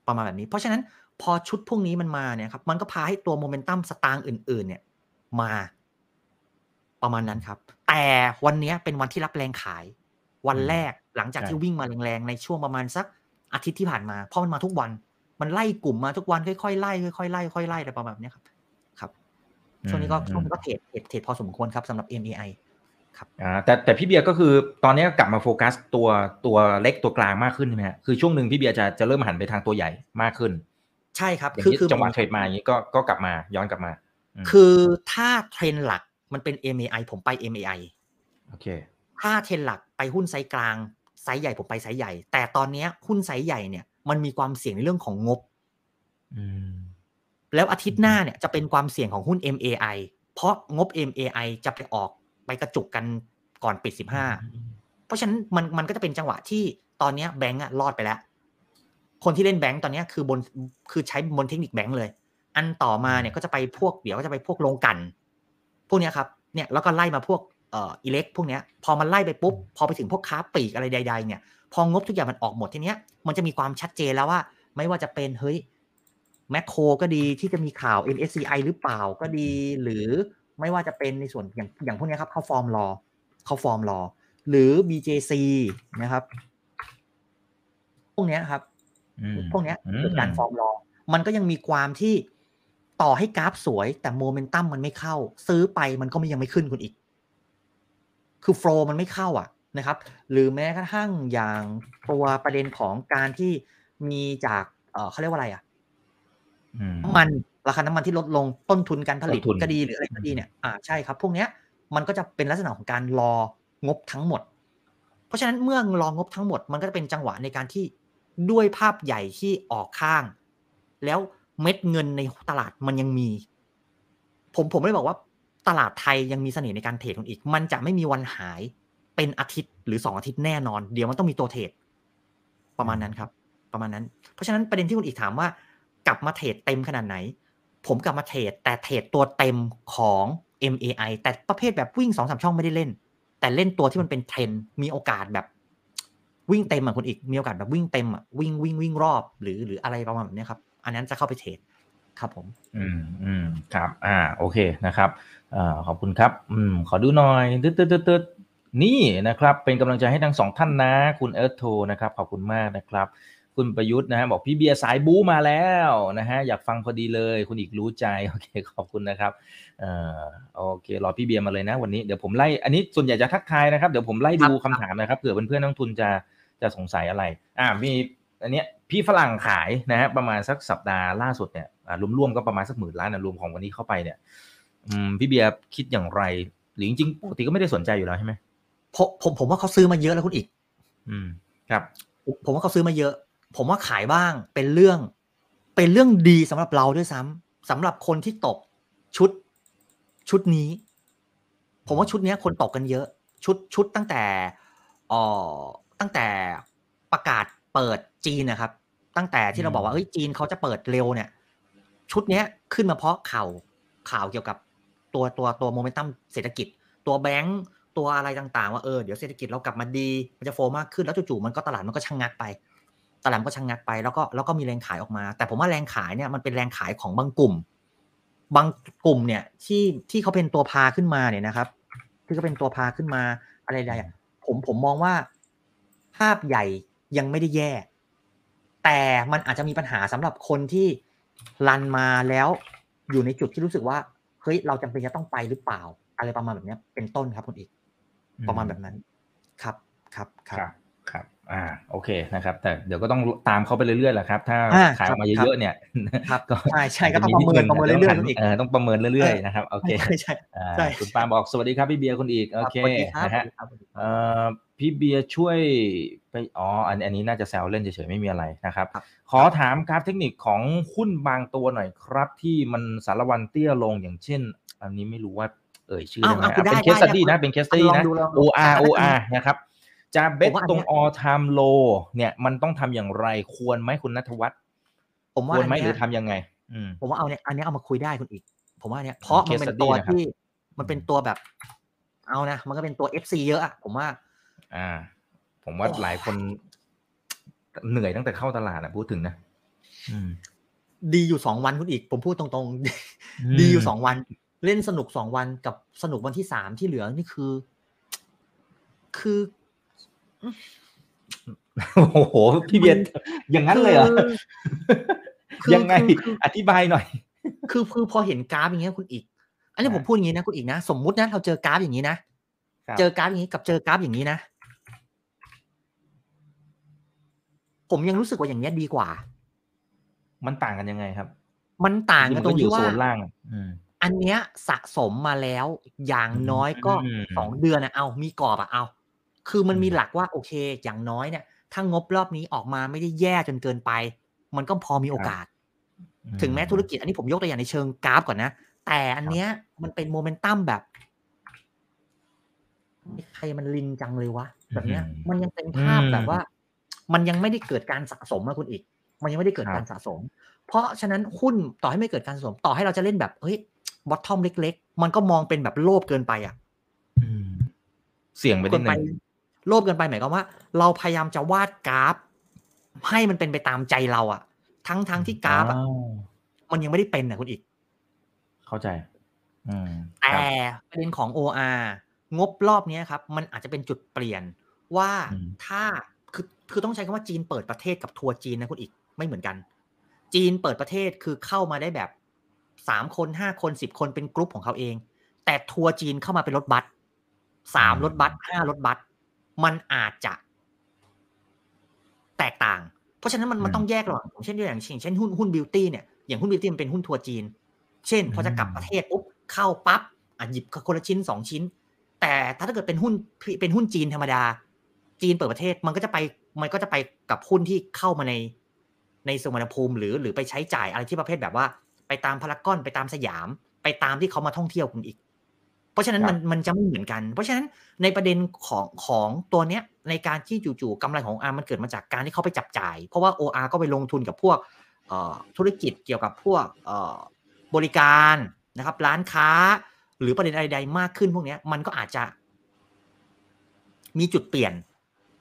ประมาณแบบนี้ เพราะฉะนั้นพอชุดพวกนี้มันมาเนี่ยครับมันก็พาให้ตัวโมเมนตัมสตางค์อื่น ๆ เนี่ยมาประมาณนั้นครับ แต่วันเนี้ยเป็นวันที่รับแรงขาย วันแรกหลังจากที่วิ่งมาแรงๆในช่วงประมาณสักอาทิตย์ที่ผ่านมา เพราะมันมาทุกวัน มันไล่กลุ่มมาทุกวันค่อยๆไล่ค่อยๆไล่ค่อยๆไล่อะไรประมาณเนี้ยครับ ครับ ช่วงนี้ก็อืมช่วงนี้ก็เทรดเทรดเทรดพอสมควรครับสำหรับ MAI อ่าแต่แต่พี่เบียร์ก็คือตอนนี้กลับมาโฟกัสตัวตัวเล็กตัวกลางมากขึ้นใช่ไหมฮะคือช่วงหนึ่งพี่เบียร์จะจะเริ่มหันไปทางตัวใหญ่มากขึ้น ใช่ครับอย่างคือที่คือจังหวะเทรดมาอย่างนี้ก็ก็กลับมาย้อนกลับมาอืมคือถ้าเทรนหลักมันเป็น MAI ผมไป MAI โอเคถ้าเทรนหลักไปหุ้นไซส์กลางไซส์ใหญ่ผมไปไซส์ใหญ่ แต่ตอนเนี้ยหุ้นไซส์ใหญ่เนี่ยมันมีความเสี่ยงในเรื่องของงบอืมแล้วอาทิตย์หน้าเนี่ยจะเป็นความเสี่ยงของหุ้น MAI เพราะงบ MAI จะไปออก ไปกระจุกกันก่อนปิด15เพราะฉะนั้นมันมันก็จะเป็นจังหวะที่ตอนเนี้ยแบงก์อะรอดไปแล้ว คนที่เล่นแบงก์ตอนเนี้ยคือบนคือใช้บนเทคนิคแบงก์เลย อันต่อมาเนี่ยก็จะไปพวกเดี๋ยวก็จะไปพวกลงกลัน พวกเนี้ยครับเนี่ยแล้วก็ไล่มาพวกเอ่ออิเล็กพวกเนี้ยพอมันไล่ไปปุ๊บ พอไปถึงพวกค้าปลีกอะไรใด ๆ เนี่ย พองบทุกอย่างมันออกหมดทีเนี้ยมันจะมีความชัดเจนแล้วว่า ไม่ว่าจะเป็นเฮ้ยแมคโครก็ดีที่จะมีข่าว MSCI หรือเปล่าก็ดีหรือ ไม่ว่าจะเป็นในส่วนอย่างอย่างพวกเนี้ยครับเข้าฟอร์มรอเข้าฟอร์มรอหรือ BJC นะครับ พวกเนี้ยครับอืมพวกเนี้ยอืมเกิดการฟอร์มรองมันก็ยังมีความที่ต่อให้กราฟสวย แต่โมเมนตัมมันไม่เข้า ซื้อไปมันก็ไม่ยังไม่ขึ้นคุณอีก คือโฟล์มันไม่เข้าอะนะครับ หรือแม้กระทั่งอย่างตัวประเด็นของการที่มีจากเออเขาเรียกว่าอะไรอะอืมน้ำมัน ราคาน้ำมันที่ลดลงต้นทุนการผลิตต้นทุนก็ดีหรืออะไรก็ดีเนี่ยอ่าใช่ครับ พวกเนี้ยมันก็จะเป็นลักษณะของการรองบทั้งหมด เพราะฉะนั้นเมื่อรองบทั้งหมด มันก็จะเป็นจังหวะในการที่ด้วยภาพใหญ่ที่ออกข้าง แล้วเม็ดเงินในตลาดมันยังมี ผมผมไม่ได้บอกว่าตลาดไทยยังมีเสน่ห์ในการเทรดอีก มันจะไม่มีวันหายเป็นอาทิตย์หรือสองอาทิตย์แน่นอน เดี๋ยวมันต้องมีตัวเทรดประมาณนั้นครับ ประมาณนั้น เพราะฉะนั้นประเด็นที่คุณอีกถามว่ากลับมาเทรดเต็มขนาดไหน ผมกลับมาเทรดแต่เทรดตัวเต็มของ MAI แต่ประเภทแบบวิ่งสองสามช่องไม่ได้เล่น แต่เล่นตัวที่มันเป็นเทรนมีโอกาสแบบ วิ่งเต็มอะคุณอีกมีโอกาสแบบวิ่งเต็มอะวิ่งวิ่งวิ่งรอบหรือหรืออะไรประมาณแบบนี้ครับอันนั้นจะเข้าไปเทรดครับผม อืมอืมครับ อ่า โอเคนะครับอ่าขอบคุณครับ อืม ขอดูหน่อยตึ๊ดตึ๊ดตึ๊ดตึ๊ดนี่นะครับ เป็นกำลังใจให้ทั้งสองท่านนะ คุณเอิร์ธโทนะครับ ขอบคุณมากนะครับ คุณคุณประยุทธ์นะฮะบอกพี่เบียร์สายบู๊มาแล้วนะฮะอยากฟังพอดีเลย คุณอีกรู้ใจโอเคขอบคุณนะครับเอ่อโอเครอพี่เบียร์มาเลยนะวันนี้เดี๋ยวผมไล่อันนี้ส่วนใหญ่จะทักทายนะครับเดี๋ยวผมไล่ดูคำถามนะครับเผื่อเพื่อนๆนักทุนจะจะสงสัยอะไร อ่ามีอันเนี้ยพี่ฝรั่งขายนะฮะประมาณสักสัปดาห์ล่าสุดเนี่ยอ่ารวมๆก็ประมาณสักหมื่นล้านนะรวมของวันนี้เข้าไปเนี่ยอืมพี่เบียร์คิดอย่างไร หรือจริงๆปกติก็ไม่ได้สนใจอยู่แล้วใช่ไหมผมผมผมว่าเขาซื้อมาเยอะแล้วคุณอีก อืมครับ ผมผมว่าเขาซื้อมาเยอะ ผมว่าขายบ้างเป็นเรื่อง เป็นเรื่องดีสำหรับเราด้วยซ้ำสำหรับคนที่ตกชุดชุดนี้ ผมว่าชุดเนี้ยคนตกกันเยอะ ชุดชุดตั้งแต่เอ่อตั้งแต่ประกาศเปิดจีนนะครับ ตั้งแต่ที่เราบอกว่าเฮ้ยจีนเขาจะเปิดเร็วเนี่ย ชุดเนี้ยขึ้นมาเพราะข่าวข่าวเกี่ยวกับตัวตัวตัวโมเมนตัมเศรษฐกิจ ตัวแบงก์ตัวอะไรต่างๆ ว่าเออเดี๋ยวเศรษฐกิจเรากลับมาดี มันจะโฟมากขึ้นแล้วจู่ๆมันก็ตลาดมันก็ชะงงักไป ตลาดก็ชะงงักไปแล้วก็แล้วก็มีแรงขายออกมา แต่ผมว่าแรงขายเนี่ยมันเป็นแรงขายของบางกลุ่ม บางกลุ่มเนี่ยที่ที่เขาเป็นตัวพาขึ้นมาเนี่ยนะครับ ที่เขาเป็นตัวพาขึ้นมาอะไรใดๆผมผมมองว่าภาพใหญ่ยังไม่ได้แย่ แต่มันอาจจะมีปัญหาสำหรับคนที่รันมาแล้วอยู่ในจุดที่รู้สึกว่าเฮ้ยเราจำเป็นจะต้องไปหรือเปล่า อะไรประมาณแบบนี้เป็นต้นครับคุณอีก ประมาณแบบนั้น ครับครับครับครับ อ่าโอเคนะครับ แต่เดี๋ยวก็ต้องตามเขาไปเรื่อยๆแหละครับ ถ้าอ่าขายออกมาครับเยอะๆเนี่ยครับก็ใช่ใช่ก็ต้องประเมินประเมินเรื่อยๆคุณอีกเออต้องประเมินเรื่อยๆนะครับโอเคใช่ใช่อ่าใช่คุณปาล์มบอกสวัสดีครับพี่เบียร์คุณอีกโอเคสวัสดีครับนะฮะสวัสดีครับสวัสดีครับเอ่อพี่เบียร์ช่วยไปอ๋ออันอันนี้น่าจะแซวเล่นเฉยๆไม่มีอะไรนะครับครับ ขอถามกราฟเทคนิคของหุ้นบางตัวหน่อยครับ ที่มันสารวันเตี้ยลงอย่างเช่น อันนี้ไม่รู้ว่าเอ่ยชื่อได้ไหมอ้าวอ้าวอะเป็นได้เคสได้สตี้ได้นะเป็นเคสสตี้ลองนะดูลองดู OR อะ OR นะครับ จะเบ็ดผมว่าอันตรงเนี้ย all time low เนี่ยมันต้องทำอย่างไรควรไหมคุณนัทวัฒน์ผมว่าควรไหมอันหเนี้รืยอทำยังไงอืมผมว่าเอาเนี่ยอันเนี้ยเอามาคุยได้คุณอีก ผมว่าเนี่ยเพราะมัน case เป็น study ตัวนะครับที่มันเป็นตัวแบบ เอานะ มันก็เป็นตัว FC เยอะอะผมว่า อ่า ผมว่าโอ้หลายคนเหนื่อยตั้งแต่เข้าตลาดนะพูดถึงนะอืมดีอยู่สองวันคุณอีก ผมพูดตรงอืมๆดีอยู่สองวัน เล่นสนุกสองวันกับสนุกวันที่สามที่เหลือนี่คือ คือ โอ้โหพี่เบียร์อย่างนั้นเลยเหรอคือยังไงคือคืออธิบายหน่อย คือคือพอเห็นกราฟอย่างเงี้ยคุณอีก อันนี้อ่าผมพูดอย่างนี้นะคุณอีกนะ สมมุตินะเราเจอกราฟอย่างนี้นะครับเจอกราฟอย่างนี้กับเจอกราฟอย่างนี้นะผมยังรู้สึกว่าอย่างเนี้ยดีกว่า มันต่างกันยังไงครับ มันต่างกันตรงมัอที่ยู่โซว่านล่างอืมอันเนี้ยสะสมมาแล้วอย่างน้อยก็อืมสองเดือนนะเอามีกรอบอะเอา คือมันอืมมีหลักว่าโอเค อย่างน้อยเนี่ย ถ้างบรอบนี้ออกมาไม่ได้แย่จนเกินไป มันก็พอมีโอกาส ถึงแม้ธุรกิจอันนี้ผมยกตัวอย่างในเชิงกราฟก่อนนะ แต่อันเนี้ยมันเป็นโมเมนตัมแบบไหลมันรินจังเลยวะแบบเนี้ยอืมมันยังเป็นภาพอืมแบบว่า มันยังไม่ได้เกิดการสะสมนะคุณอีก มันยังไม่ได้เกิดครับการสะสม เพราะฉะนั้นหุ้นต่อให้ไม่เกิดการสะสม ต่อให้เราจะเล่นแบบเฮ้ย bottom เล็ก ๆ มันก็มองเป็นแบบโลภเกินไปอะอืมเสี่ยงไปนิเกินนึไปง โลภเกินไปหมายความว่า เราพยายามจะวาดกราฟ ให้มันเป็นไปตามใจเราอะทั้งทั้งที่กราฟอะอ้าวมันยังไม่ได้เป็นนะคุณอีก เข้าใจอืมคแต่รับประเด็นของ OR งบรอบเนี้ยครับ มันอาจจะเป็นจุดเปลี่ยนว่าอืมถ้าคือคือต้องใช้คำว่าจีนเปิดประเทศกับทัวร์จีนนะคุณอีกไม่เหมือนกัน จีนเปิดประเทศคือเข้ามาได้แบบสามคนห้าคนสิบคนเป็นกรุ๊ปของเขาเอง แต่ทัวร์จีนเข้ามาเป็นรถบัสสามรถบัสห้ารถบัส มันอาจจะแตกต่าง เพราะฉะนั้นมันมันต้องแยกระหว่างอย่างเช่นอย่างเช่นเช่นหุ้นหุ้น BEAUTY เนี่ยอย่างหุ้น BEAUTY มันเป็นหุ้นทัวร์จีน เช่น พอจะกลับประเทศปุ๊บเข้าปั๊บอะหยิบคนละชิ้นสองชิ้น แต่ถ้าเกิดเป็นหุ้นเป็นหุ้นจีนธรรมดา จีนเปิดประเทศมันก็จะไปมันก็จะไปกับหุ้นที่เข้ามาในในสมรภูมิหรือหรือไปใช้จ่ายอะไรที่ประเภทแบบว่า ไปตามพารากอนไปตามสยาม ไปตามที่เขามาท่องเที่ยวคุณอีกเพ ราะฉะนั้นครับมันมันจะไม่เหมือนกัน เพราะฉะนั้นในประเด็นของของตัวเนี้ยในการที่จู่ๆกำไรของ OR มันเกิดมาจากการที่เขาไปจับจ่าย เพราะว่า OR ก็ไปลงทุนกับพวกเอ่อธุรกิจเกี่ยวกับพวกเอ่อบริการนะครับร้านค้า หรือประเด็นอะไรใดมากขึ้นพวกเนี้ยมันก็อาจจะ มีจุดเปลี่ยน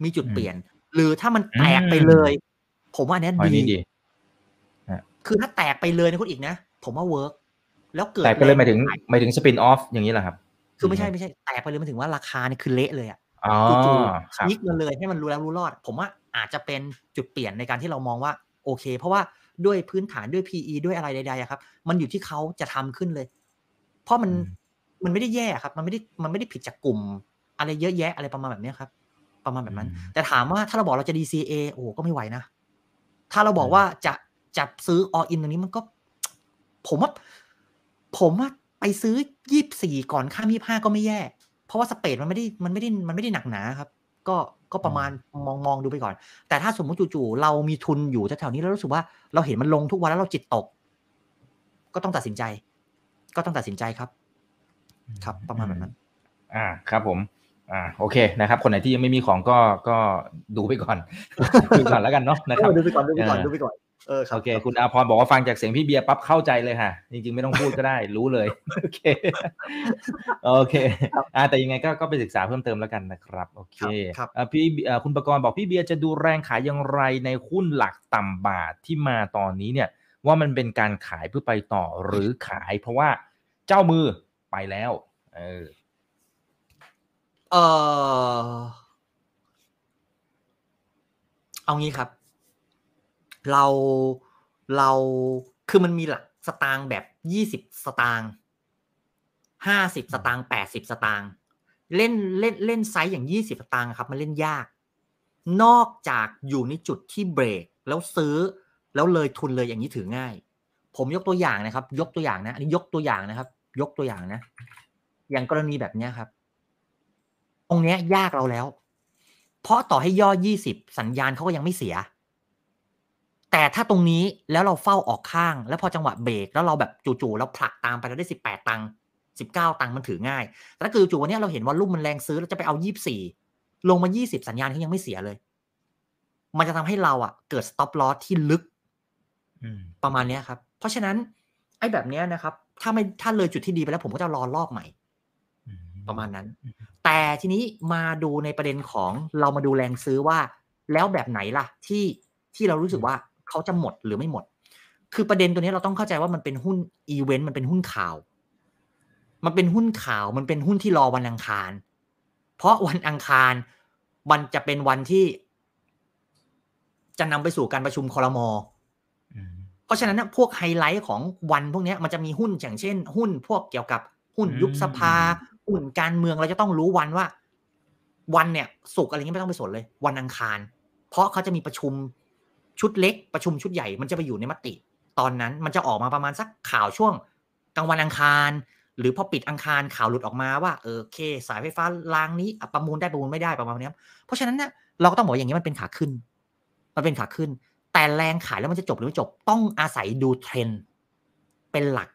มีจุดเปลี่ยน หรือถ้ามันแตกไปเลย ผมว่าอันเนี้ยอ๋ออันดีนี้ดีคือถ้าแตกไปเลยนะคุณอีกนะ ผมว่า work ถ้าเกิดแตกไปเลยหมายถึงแรงขหมายถึง spin off อย่างนี้แหละครับ คือไม่ใช่ไม่ใช่แตกไปเลยหมายถึงว่าราคาเนี่ยคือเละเลยอะอ๋อครับๆยิกมันเลยให้มันรู้แล้วรู้รอด ผมว่าอาจจะเป็นจุดเปลี่ยนในการที่เรามองว่าโอเค เพราะว่าด้วยพื้นฐานด้วย PE ด้วยอะไรใดๆอะครับ มันอยู่ที่เขาจะทำขึ้นเลย เพราะมันอืมมันไม่ได้แย่ครับ มันไม่ได้มันไม่ได้ผิดจากกลุ่ม อะไรเยอะแยะอะไรประมาณแบบเนี้ยครับ ประมาณแบบนั้นอืมแต่ถามว่าถ้าเราบอกเราจะ DCA โอ้โหก็ไม่ไหวนะ ถ้าเราบอกอืมว่าจะจะซื้อ all in ตรงนี้มันก็ ผมว่าผมว่า ไปซื้อยี่สี่ก่อนข้ามยี่ห้าก็ไม่แย่ เพราะว่าสเปดมันไม่ได้มันไม่ได้มันไม่ได้หนักหนาครับ ก็ก็ประมาณมองมองดูไปก่อน แต่ถ้าสมมติจู่ๆเรามีทุนอยู่แถวๆนี้แล้วรู้สึกว่าเราเห็นมันลงทุกวันแล้วเราจิตตก ก็ต้องตัดสินใจ ก็ต้องตัดสินใจครับ ครับ ประมาณแบบนั้น อ่าครับผมอ่าโอเคนะครับ คนไหนที่ยังไม่มีของก็ก็ดูไปก่อน ดูก่อนแล้วกันเนาะนะครับดูไปก่อนดูไปก่อนเออดูไปก่อน เออครับโอเค คุณอาพรบอกว่าฟังจากเสียงพี่เบียร์ปั๊บเข้าใจเลยค่ะ จริง ๆ ไม่ต้องพูดก็ได้ รู้เลย โอเค โอเคอ่าแต่ยังไงก็ก็ไปศึกษาเพิ่มเติมแล้วกันนะครับ โอเคครับอ่าพี่อ่าคุณประกรณ์บอกพี่เบียร์จะดูแรงขายอย่างไรในหุ้นหลักต่ำบาทที่มาตอนนี้เนี่ย ว่ามันเป็นการขายเพื่อไปต่อหรือขาย เพราะว่าเจ้ามือไปแล้ว เออเออเอางี้ครับ เราเราคือมันมีหลักสตางค์แบบยี่สิบสตางค์ห้าสิบสตางค์แปดสิบสตางค์เล่นเล่นเล่นไซส์อย่างยี่สิบสตางค์ครับมันเล่นยาก นอกจากอยู่ในจุดที่เบรกแล้วซื้อแล้วเลยทุนเลยอย่างนี้ถือง่าย ผมยกตัวอย่างนะครับ ยกตัวอย่างนะอันนี้ยกตัวอย่างนะครับ ยกตัวอย่างนะ อย่างกรณีแบบเนี้ยครับ ตรงเนี้ยยากเราแล้ว เพราะต่อให้ย่อยี่สิบสัญญาณเขาก็ยังไม่เสีย แต่ถ้าตรงนี้แล้วเราเฝ้าออกข้าง แล้วพอจังหวะเบรกแล้วเราแบบจู่ๆแล้วผลักตามไปแล้วได้สิบแปดตังค์สิบเก้าตังค์มันถือง่ายแต่ถ้าคือจู่ๆวันเนี้ยเราเห็นว่ารุ่มมันแรงซื้อแล้วจะไปเอายี่สี่ลงมายี่สิบสัญญาณเขายังไม่เสียเลย มันจะทำให้เราอะ เกิด stop loss ที่ลึกอืมประมาณเนี้ยครับ เพราะฉะนั้น ไอ้แบบเนี้ยนะครับ ถ้าไม่ถ้าเลยจุดที่ดีไปแล้ว ผมก็จะรอรอบใหม่ประมาณนั้น แต่ทีนี้มาดูในประเด็นของเรามาดูแรงซื้อว่า แล้วแบบไหนล่ะ ที่ที่เรารู้สึกว่า เขาจะหมดหรือไม่หมด คือประเด็นตัวนี้เราต้องเข้าใจว่ามันเป็นหุ้นอีเวนต์มันเป็นหุ้นข่าว มันเป็นหุ้นข่าวมันเป็นหุ้นที่รอวันอังคาร เพราะวันอังคารมันจะเป็นวันที่ จะนำไปสู่การประชุมคอรมอเพราะฉะนั้นนะพวกไฮไลท์ของวันพวกนี้มันจะมีหุ้นอย่างเช่น หุ้นพวกเกี่ยวกับหุ้นยุบสภา หุ้นการเมืองเราจะต้องรู้วันว่า วันเนี่ยสุกร์อะไรเงี้ยไม่ต้องไปสนเลย วันอังคาร เพราะเขาจะมีประชุม ชุดเล็กประชุมชุดใหญ่มันจะไปอยู่ในมติ ตอนนั้นมันจะออกมาประมาณสักข่าวช่วงกลางวันอังคาร หรือพอปิดอังคารข่าวหลุดออกมาว่าเออเค สายไฟฟ้ารางนี้ประมูลได้ประมูลไม่ได้ประมาณนี้เพราะฉะนั้นเนี่ยเราก็ต้องบอกอย่างนี้มันเป็นขาขึ้น มันเป็นขาขึ้น แต่แรงขายแล้วมันจะจบหรือไม่จบต้องอาศัยดูเทรนด์เป็นหลัก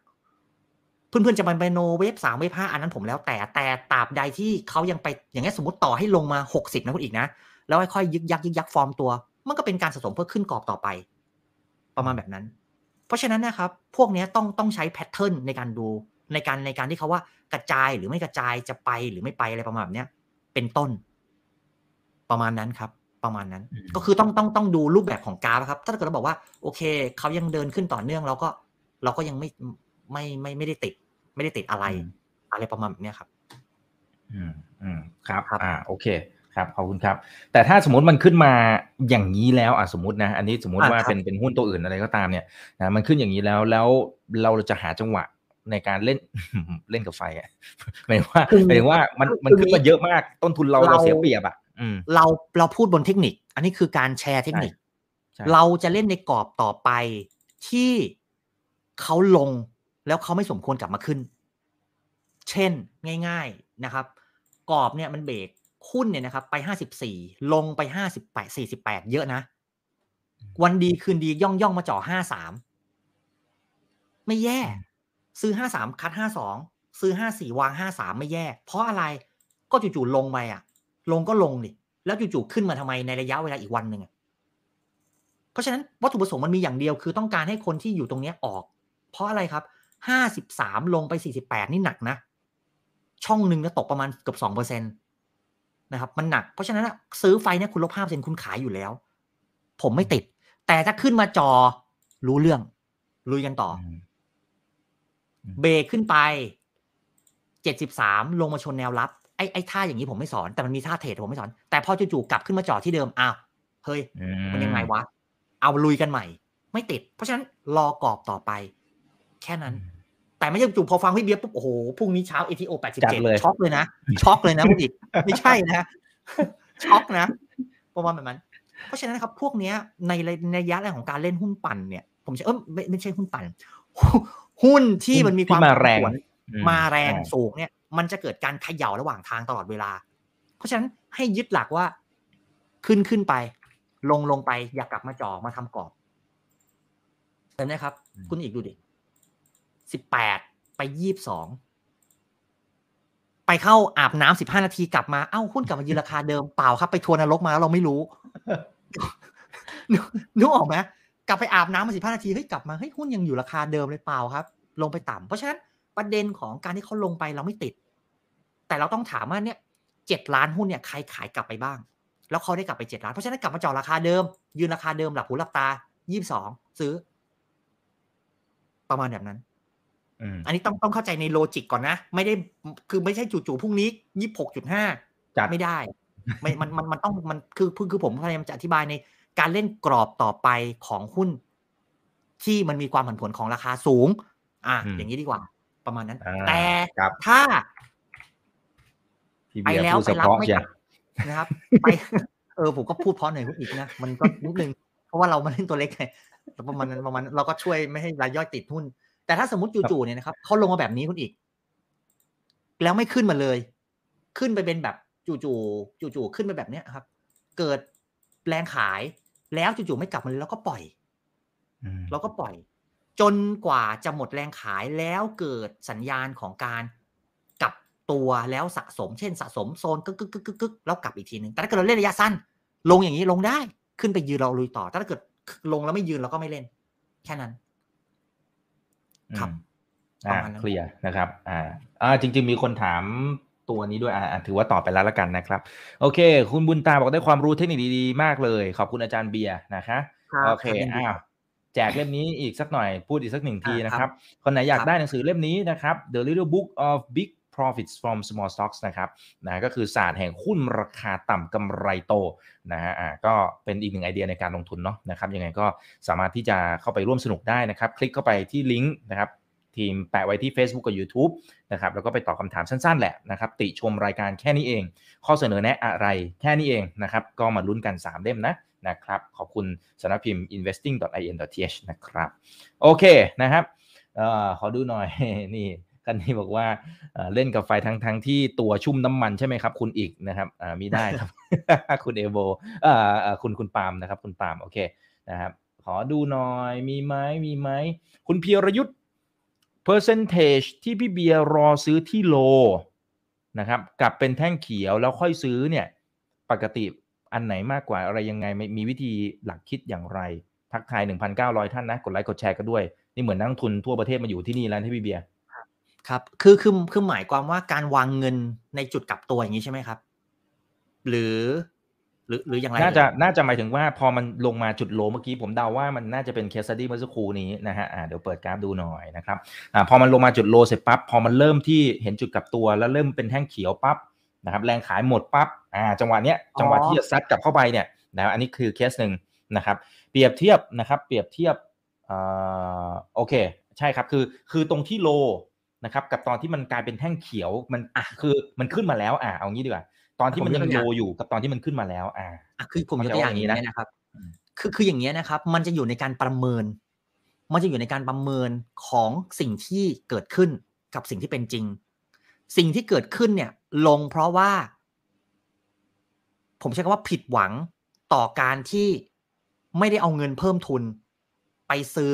เพื่อนๆจะไปโนเวฟสามเวฟห้าอันนั้นผมแล้วแต่แต่ตราบใดที่เขายังไปอย่างเงี้ยสมมติต่อให้ลงมาหกสิบนะคุณอีกนะ แล้วค่อยๆยึกยักยึกยักฟอร์มตัว มันก็เป็นการสะสมเพื่อขึ้นกรอบต่อไป ประมาณแบบนั้น เพราะฉะนั้นนะครับ พวกเนี้ยต้องต้องใช้แพทเทิร์นในการดูในการในการที่เขาว่ากระจายหรือไม่กระจายจะไปหรือไม่ไปอะไรประมาณแบบเนี้ยเป็นต้น ประมาณนั้นครับ ประมาณนั้นอืมก็คือต้องต้องต้องดูรูปแบบของกราฟครับ ถ้าเกิดเราบอกว่า โอเคเขายังเดินขึ้นต่อเนื่องเราก็ เราก็ยังไม่ไม่ไม่ไม่ได้ติด ไม่ได้ติดอะไร อะไรประมาณแบบเนี้ยครับ อืมอืมครับครับอ่า โอเค ครับขอบคุณครับ แต่ถ้าสมมติมันขึ้นมาอย่างนี้แล้วอะสมมตินะ อันนี้สมมติอ่าว่าครับเป็นเป็นหุ้นตัวอื่นอะไรก็ตามเนี่ยนะมันขึ้นอย่างนี้แล้วแล้วเราจะหาจังหวะในการเล่นเล่นกับไฟอะหมายถึงว่าคือหมายถึงว่ามันคือมันขึ้นมาเยอะมากต้นทุนเราเราเราเสียเปรียบอะอืมเราเราพูดบนเทคนิค อันนี้คือการแชร์เทคนิคใช่เราจะเล่นในกรอบต่อไปที่เขาลงแล้วเขาไม่สมควรกลับมาขึ้น เช่นง่าย ๆนะครับ กรอบเนี่ยมันเบรก หุ้นเนี่ยนะครับไปห้าสิบสี่ลงไปห้าสิบแปดสี่สิบแปดเยอะนะ วันดีคืนดีย่องย่องมาจ่อห้าสามไม่แย่ ซื้อห้าสามคัดห้าสองซื้อห้าสี่วางห้าสามไม่แย่ เพราะอะไรก็จู่ๆลงไปอะ ลงก็ลงดิแล้วจู่ๆขึ้นมาทำไมในระยะเวลาอีกวันหนึ่งอะเพราะฉะนั้นวัตถุประสงค์มันมีอย่างเดียวคือต้องการให้คนที่อยู่ตรงเนี้ยออก เพราะอะไรครับห้าสิบสามลงไปสี่สิบแปดนี่หนักนะ ช่องหนึ่งเนี่ยตกประมาณเกือบสองเปอร์เซ็นต นะครับมันหนักเพราะฉะนั้นอะซื้อไฟเนี่ยคุณลบห้าเปอร์เซ็นคุณขายอยู่แล้ว ผมไม่ติด แต่ถ้าขึ้นมาจอรู้เรื่องลุยกันต่ออืมเบรกขึ้นไป73ลงมาชนแนวรับไอ้ไอ้ท่าอย่างนี้ผมไม่สอนแต่มันมีท่าเทรดผมไม่สอน แต่พอจู่ๆกลับขึ้นมาจอดที่เดิมอ้าวเฮ้ยอืมันยังไงวะ เอาลุยกันใหม่ ไม่ติด เพราะฉะนั้นรอกรอบต่อไป แค่นั้น แต่ไม่ใช่จู่ๆพอฟังพี่เบียร์ปุ๊บโอ้โหพรุ่งนี้เช้า ATO จัดเลย87ช็อกเลยนะช็อกเลยนะคุณอีกไม่ใช่นะช็อกนะประมาณแบบนั้น เพราะฉะนั้นนะครับพวกเนี้ยในในระยะแรกของการเล่นหุ้นปั่นเนี่ยผมจะเออไม่ไม่ใช่หุ้นปั่น หุ้นที่มันมีความที่มาแรงผันผวนอืมาแรงอ่าสูงเนี่ย มันจะเกิดการเขย่าระหว่างทางตลอดเวลา เพราะฉะนั้นให้ยึดหลักว่าขึ้นขึ้นไป ลงลงไปอย่ากลับมาจ่อมาทำกรอบเห็นไหมครับ คุณอีกดูดิ สิบแปดไปยี่บสองไปเข้าอาบน้ำสิบห้านาทีกลับมาเอ้าหุ้นกลับมายืนราคาเดิมเปล่าครับ ไปทัวร์นรกมาแล้วเราไม่รู้นึกนึกออกไหมกลับไปอาบน้ำมาสิบห้านาทีเฮ้ยกลับมาเฮ้ยหุ้นยังอยู่ราคาเดิมเลยเปล่าครับ ลงไปต่ำเพราะฉะนั้นประเด็นของการที่เขาลงไปเราไม่ติด แต่เราต้องถามว่าเนี่ยเจ็ดล้านหุ้นเนี่ยใครขายกลับไปบ้าง แล้วเขาได้กลับไปเจ็ดล้านเพราะฉะนั้นกลับมาจ่อราคาเดิม ยืนราคาเดิมหลับหูหลับตายี่สิบสองซื้อ ประมาณแบบนั้น อืมอันนี้ต้องต้องเข้าใจในโลจิกก่อนนะ ไม่ได้คือไม่ใช่จู่ๆพรุ่งนี้ยี่สิบหกจุดห้าจัดไม่ได้ไม่มันมันมันต้องมันคือคือคือผมพยายามจะอธิบายในการเล่นกรอบต่อไปของหุ้น ที่มันมีความผันผวนของราคาสูง อะอืมอย่างนี้ดีกว่า ประมาณนั้นอ่าแต่ครับถ้าพี่ไปเบียร์แล้วพูดไปเฉรับพาะไม่ใช่กลับนะครับ ไป เออผมก็พูดเพราะหน่อยอีกนะ มันก็นิดนึง เพราะว่าเรามาเล่นตัวเล็กไงแต่ประมาณนั้นประมาณนั้นเราก็ช่วยไม่ให้รายย่อยติดหุ้น แต่ถ้าสมมติจู่ๆเนี่ยนะครับเขาลงมาแบบนี้คุณอีก แล้วไม่ขึ้นมาเลย ขึ้นไปเป็นแบบจู่ๆจู่ๆขึ้นไปแบบเนี้ยครับ เกิดแรงขายแล้วจู่ๆไม่กลับมาเลยแล้วก็ปล่อยอืมเราก็ปล่อย จนกว่าจะหมดแรงขายแล้วเกิดสัญญาณของการกลับตัวแล้วสะสม เช่น สะสมโซนกึกกึกกึกกึกกึกแล้วกลับอีกทีหนึ่งแต่ถ้าเกิดเราเล่นระยะสั้น ลงอย่างนี้ลงได้ ขึ้นไปยืนเราลุยต่อ แต่ถ้าเกิดลงแล้วไม่ยืนเราก็ไม่เล่น แค่นั้น ครับอืมอ่าประมาณนั้นเคลียร์นะครับ อ่าอ่าจริง ๆ มีคนถามตัวนี้ด้วยอ่าอ่าถือว่าตอบไปแล้วละกันนะครับ โอเค คุณบุญตาบอกได้ความรู้เทคนิคดีๆมากเลย ขอบคุณอาจารย์เบียร์นะคะรับโอเครับยินดีอ้าวแจกเล่มนี้อีกสักหน่อยพูดอีกสักหนึ่งทีอ่านะคครัรับบคนไหนอยากครับได้หนังสือเล่มนี้นะครับ The Little Book of Big Profits from Small Stocks นะครับนะก็คือศาสตร์แห่งหุ้นราคาต่ำกำไรโตนะฮะอ่าก็เป็นอีกหนึ่งไอเดียในการลงทุนเนาะนะครับยังไงก็สามารถที่จะเข้าไปร่วมสนุกได้นะครับ คลิกเข้าไปที่ลิงก์นะครับทีมแปะไว้ที่ Facebook กับ YouTube นะครับแล้วก็ไปตอบคำถามสั้นๆ แหละนะครับ ติชมรายการแค่นี้เอง ข้อเสนอแนะอะไรแค่นี้เองนะครับ ก็มาลุ้นกัน 3 เล่มนะนะครับ ขอบคุณสำนักพิมพ์ investing.in.th นะครับ โอเคนะครับออขอดูหน่อยนี่ กันนี้บอกว่าเล่นกับไฟทั้งทั้งที่ตัวชุ่มน้ำมันใช่ไหมครับ คุณอีกนะครับมีได้ครับ คุณเอโบเอ่อคุณคุณปาล์มนะครับ คุณปาล์มโอเคนะครับ ขอดูหน่อยมีไหมมีไหมคุณเพียรยุทธ์ percentage ที่พี่เบียร์รอซื้อที่โลนะครับกลับเป็นแท่งเขียวแล้วค่อยซื้อเนี่ยปกติอันไหนมากกว่าอะไรยังไงไม่มีวิธีหลักคิดอย่างไร ทักทาย 1,900 ท่านนะ กดไลค์กดแชร์กันด้วย นี่เหมือนนักทุนทั่วประเทศมาอยู่ที่นี่แล้วที่พี่เบียร์ ครับ คือคือคือหมายความว่าการวางเงินในจุดกลับตัวอย่างนี้ใช่ไหมครับ หรือ หรือหรืออย่างไรน่าจะเอ่ยน่าจะหมายถึงว่าพอมันลงมาจุด low เมื่อกี้ผมเดาว่ามันน่าจะเป็นเคส s ดี้เมื่อสักครู่นี้นะฮะอ่าเดี๋ยวเปิดกราฟดูหน่อยนะครับอ่าพอมันลงมาจุด low เสร็จปั๊บพอมันเริ่มที่เห็นจุดกลับตัว แล้วเริ่มเป็นแท่งเขียวปั๊บนะครับ แรงขายหมดปั๊บอ่า จังหวะเนี้ยจังหวะที่จะซัดกลับเข้าไปเนี่ยนะครับอันนี้คือเคสหนึ่งนะครับ เปรียบเทียบนะครับ เปรียบเทียบอ่าโอเค ใช่ครับคือคือตรงที่ low นะครับกับตอนที่มันกลายเป็นแท่งเขียวมันอะคือมันขึ้นมาแล้วอ่าเอางี้ดีกว่าตอนที่มันยังโลอยู่กับตอนที่มันขึ้นมาแล้ว อ่าอะคือผมยกเข้าใจตัวอย่างว่าอย่างนี้นี้นะนะครับอืมคือคืออย่างเงี้ยนะครับ มันจะอยู่ในการประเมิน มันจะอยู่ในการประเมินของสิ่งที่เกิดขึ้นกับสิ่งที่เป็นจริง สิ่งที่เกิดขึ้นเนี่ย ลงเพราะว่า ผมใช้คำว่าผิดหวังต่อการที่ไม่ได้เอาเงินเพิ่มทุน ไปซื้อ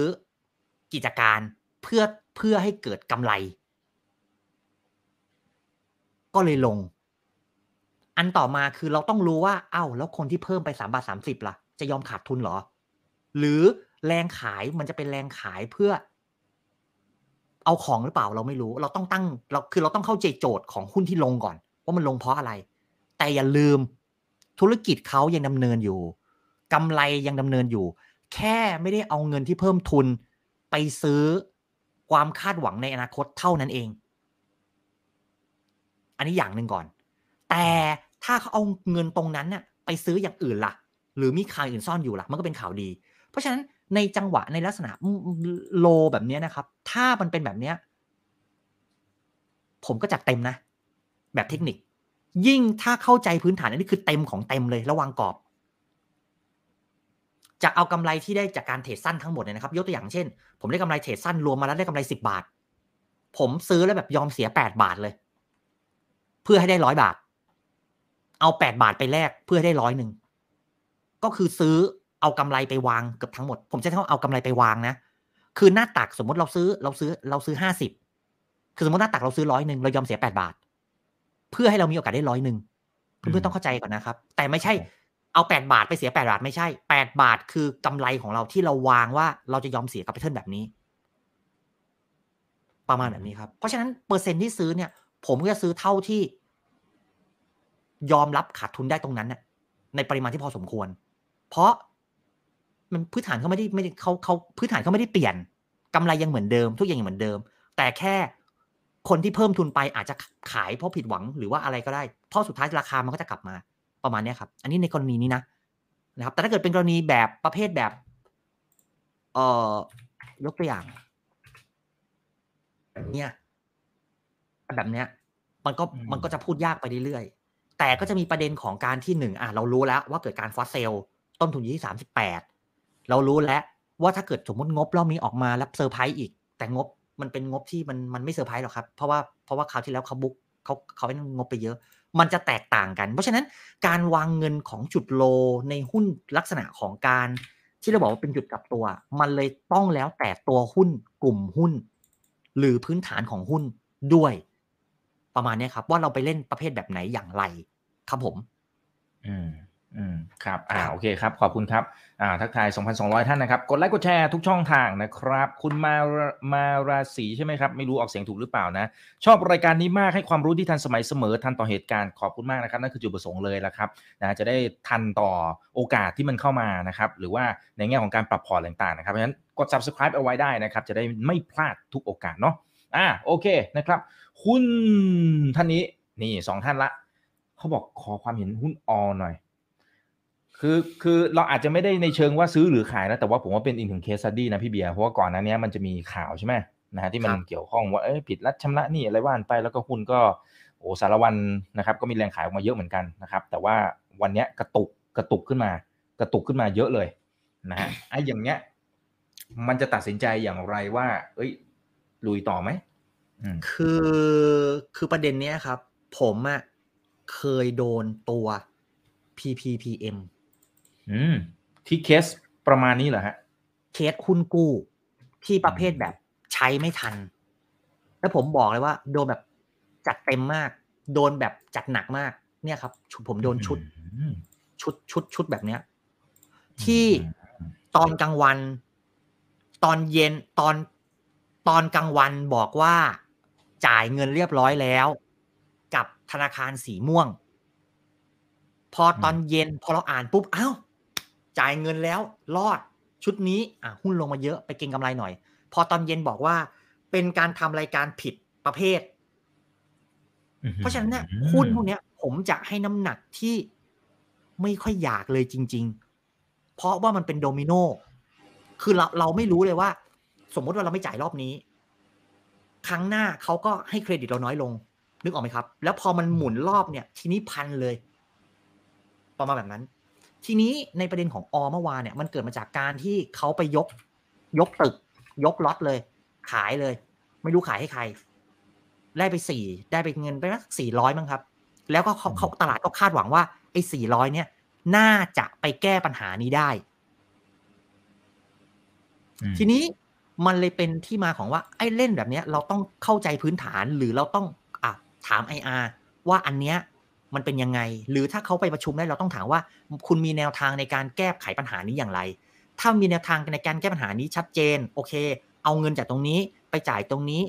กิจการเพื่อเพื่อให้เกิดกำไร ก็เลยลง อันต่อมาคือเราต้องรู้ว่าเอ้าแล้วคนที่เพิ่มไปสามบาทสามสิบล่ะ จะยอมขาดทุนเหรอ หรือแรงขายมันจะเป็นแรงขายเพื่อ เอาของหรือเปล่าเราไม่รู้ เราต้องตั้งเราคือเราต้องเข้าใจโจทย์ของหุ้นที่ลงก่อน ว่ามันลงเพราะอะไร แต่อย่าลืมธุรกิจเขายังดำเนินอยู่กำไรยังดำเนินอยู่ แค่ไม่ได้เอาเงินที่เพิ่มทุนไปซื้อความคาดหวังในอนาคตเท่านั้นเอง อันนี้อย่างหนึ่งก่อน แต่ถ้าเขาเอาเงินตรงนั้นเนี่ยไปซื้ออย่างอื่นล่ะ หรือมีข่าวอื่นซ่อนอยู่ล่ะ มันก็เป็นข่าวดี เพราะฉะนั้นในจังหวะในลักษณะโลแบบนี้นะครับ ถ้ามันเป็นแบบเนี้ยผมก็จัดเต็มนะ แบบเทคนิค ยิ่งถ้าเข้าใจพื้นฐานอันนี้คือเต็มของเต็มเลยระวังกรอบ จะเอากำไรที่ได้จากการเทรดสั้นทั้งหมดเนี่ยนะครับ ยกตัวอย่างเช่น ผมได้กำไรเทรดสั้นรวมมาแล้วได้กำไรสิบาท ผมซื้อแล้วแบบยอมเสียแปดบาทเลย พื่อให้ได้ร้อยบาท เอาแปดบาทไปแลกเพื่อให้ได้ร้อยหนึ่งก็คือซื้อเอากำไรไปวางเกือบทั้งหมด ผมจะต้องเอากำไรไปวางนะ คือหน้าตักสมมติเราซื้อเราซื้อเราซื้อห้าสิบคือสมมติหน้าตักเราซื้อร้อยหนึ่งเรายอมเสียแปดบาท เพื่อให้เรามีโอกาสได้ร้อยหนึ่งเพื่อนๆต้องเข้าใจก่อนนะครับ แต่ไม่ใช่เอาแปดบาทไปเสียแปดบาทไม่ใช่แปดบาทคือกำไรของเราที่เราวางว่าเราจะยอมเสียกับแพทเทิร์นแบบนี้ ประมาณแบบนี้ครับ เพราะฉะนั้นเปอร์เซ็นที่ซื้อเนี่ย ผมก็จะซื้อเท่าที่ ยอมรับขาดทุนได้ตรงนั้นเนี่ยในปริมาณที่พอสมควร เพราะมันพื้นฐานเขาไม่ได้ไม่ได้เขาเขาพื้นฐานเขาไม่ได้เปลี่ยนกำไรยังเหมือนเดิม ทุกอย่างยังเหมือนเดิม แต่แค่คนที่เพิ่มทุนไปอาจจะขายเพราะผิดหวังหรือว่าอะไรก็ได้ เพราะสุดท้ายราคามันก็จะกลับมาประมาณนี้ครับ อันนี้ในกรณีนี้นะนะครับ แต่ถ้าเกิดเป็นกรณีแบบประเภทแบบ เอ่อยกตัวอย่างเนี่ยแบบเนี้ย มันก็มันก็จะพูดยากไปเรื่อย แต่ก็จะมีประเด็นของการที่หนึ่งอะเรารู้แล้วว่าเกิดการ force sell ต้นทุนอยู่ที่สามสิบแปดเรารู้แล้วว่าถ้าเกิดสมมติงบรอบนี้ออกมาแล้วเซอร์ไพรส์อีก แต่งบมันเป็นงบที่มันมันไม่เซอร์ไพรส์หรอกครับ เพราะว่าเพราะว่าคราวที่แล้วเขาบุ๊กเขาเขาเป็นงบไปเยอะ มันจะแตกต่างกัน เพราะฉะนั้นการวางเงินของจุดโลในหุ้นลักษณะของการที่เราบอกว่าเป็นจุดกลับตัว มันเลยต้องแล้วแต่ตัวหุ้นกลุ่มหุ้น หรือพื้นฐานของหุ้นด้วย ประมาณนี้ครับ ว่าเราไปเล่นประเภทแบบไหนอย่างไร ครับผม อืมอืมครับอ่าโอเคครับ ขอบคุณครับอ่าทักทาย 2,200 ท่านนะครับ กดไลค์กดแชร์ทุกช่องทางนะครับ คุณมามาราศีใช่ไหมครับ ไม่รู้ออกเสียงถูกหรือเปล่านะ ชอบรายการนี้มากให้ความรู้ที่ทันสมัยเสมอทันต่อเหตุการณ์ขอบคุณมากนะครับนั่นคือจุดประสงค์เลยละครับนะจะได้ทันต่อโอกาสที่มันเข้ามานะครับหรือว่าในแง่ของการปรับพอร์ตต่างๆนะครับเพราะฉะนั้นกด subscribe เอาไว้ได้นะครับ จะได้ไม่พลาดทุกโอกาสเนาะอ่าโอเคนะครับ หุ้นท่านนี้นี่สองท่านละเขาบอกขอความเห็นหุ้นออหน่อย คือคือเราอาจจะไม่ได้ในเชิงว่าซื้อหรือขายนะแต่ว่าผมว่าเป็นอีกหนึ่งเคสสตี้นะพี่เบียร์เพราะว่าก่อนหน้านี้มันจะมีข่าวใช่ไหมนะฮะที่มันเกี่ยวข้องว่าเอ้ยผิดรัฐชำระหนี่อะไรว่านไปแล้วก็หุ้นก็โอ้สารวันนะครับ ก็มีแรงขายออกมาเยอะเหมือนกันนะครับ แต่ว่าวันนี้กระตุกกระตุกขึ้นมา กระตุกขึ้นมาเยอะเลยนะฮะไอ้อย่างเงี้ย มันจะตัดสินใจอย่างไรว่า เอ้ย ลุยต่อไหม คือคือประเด็นเนี้ยครับ ผมอะเคยโดนตัว PPPM อืมที่เคสประมาณนี้เหรอฮะ เคสหุ้นกู้ที่ประเภทแบบใช้ไม่ทัน แล้วผมบอกเลยว่า โดนแบบจัดเต็มมาก โดนแบบจัดหนักมาก เนี่ยครับ ผมโดนชุด ชุดชุดชุดแบบเนี้ย ที่ตอนกลางวัน ตอนเย็นตอนตอนกลางวันบอกว่า จ่ายเงินเรียบร้อยแล้ว กับธนาคารสีม่วง พอตอนเย็นพอเราอ่านปุ๊บอ้าวจ่ายเงินแล้วรอดชุดนี้อะหุ้นลงมาเยอะไปเก็งกำไรหน่อย พอตอนเย็นบอกว่า เป็นการทำรายการผิดประเภท เพราะฉะนั้นเนี่ยหุ้นพวกนี้ผมจะให้น้ำหนักที่ไม่ค่อยอยากเลยจริง ๆ เพราะว่ามันเป็นโดมิโนคือเราเราไม่รู้เลยว่า สมมติว่าเราไม่จ่ายรอบนี้ ครั้งหน้าเขาก็ให้เครดิตเราน้อยลง นึกออกไหมครับ แล้วพอมันหมุนรอบเนี่ย ทีนี้พันเลย ประมาณแบบนั้น ทีนี้ในประเด็นของอเมื่อวานเนี่ย มันเกิดมาจากการที่เขาไปยก ยกตึก ยกล็อตเลย ขายเลย ไม่รู้ขายให้ใคร ได้ไปสี่ได้ไปเงินไปสักสี่ร้อยมั้งครับ แล้วก็เขาตลาดก็คาดหวังว่าไอ้สี่ร้อยเนี่ย น่าจะไปแก้ปัญหานี้ได้ทีนี้ มันเลยเป็นที่มาของว่าไอ้เล่นแบบนี้เราต้องเข้าใจพื้นฐานหรือเราต้องอะถามไออาว่าอันเนี้ยมันเป็นยังไง หรือถ้าเขาไปประชุมได้เราต้องถามว่าคุณมีแนวทางในการแก้ไขปัญหานี้อย่างไร ถ้ามีแนวทางในการแก้ปัญหานี้ชัดเจนโอเค เอาเงินจากตรงนี้ไปจ่ายตรงนี้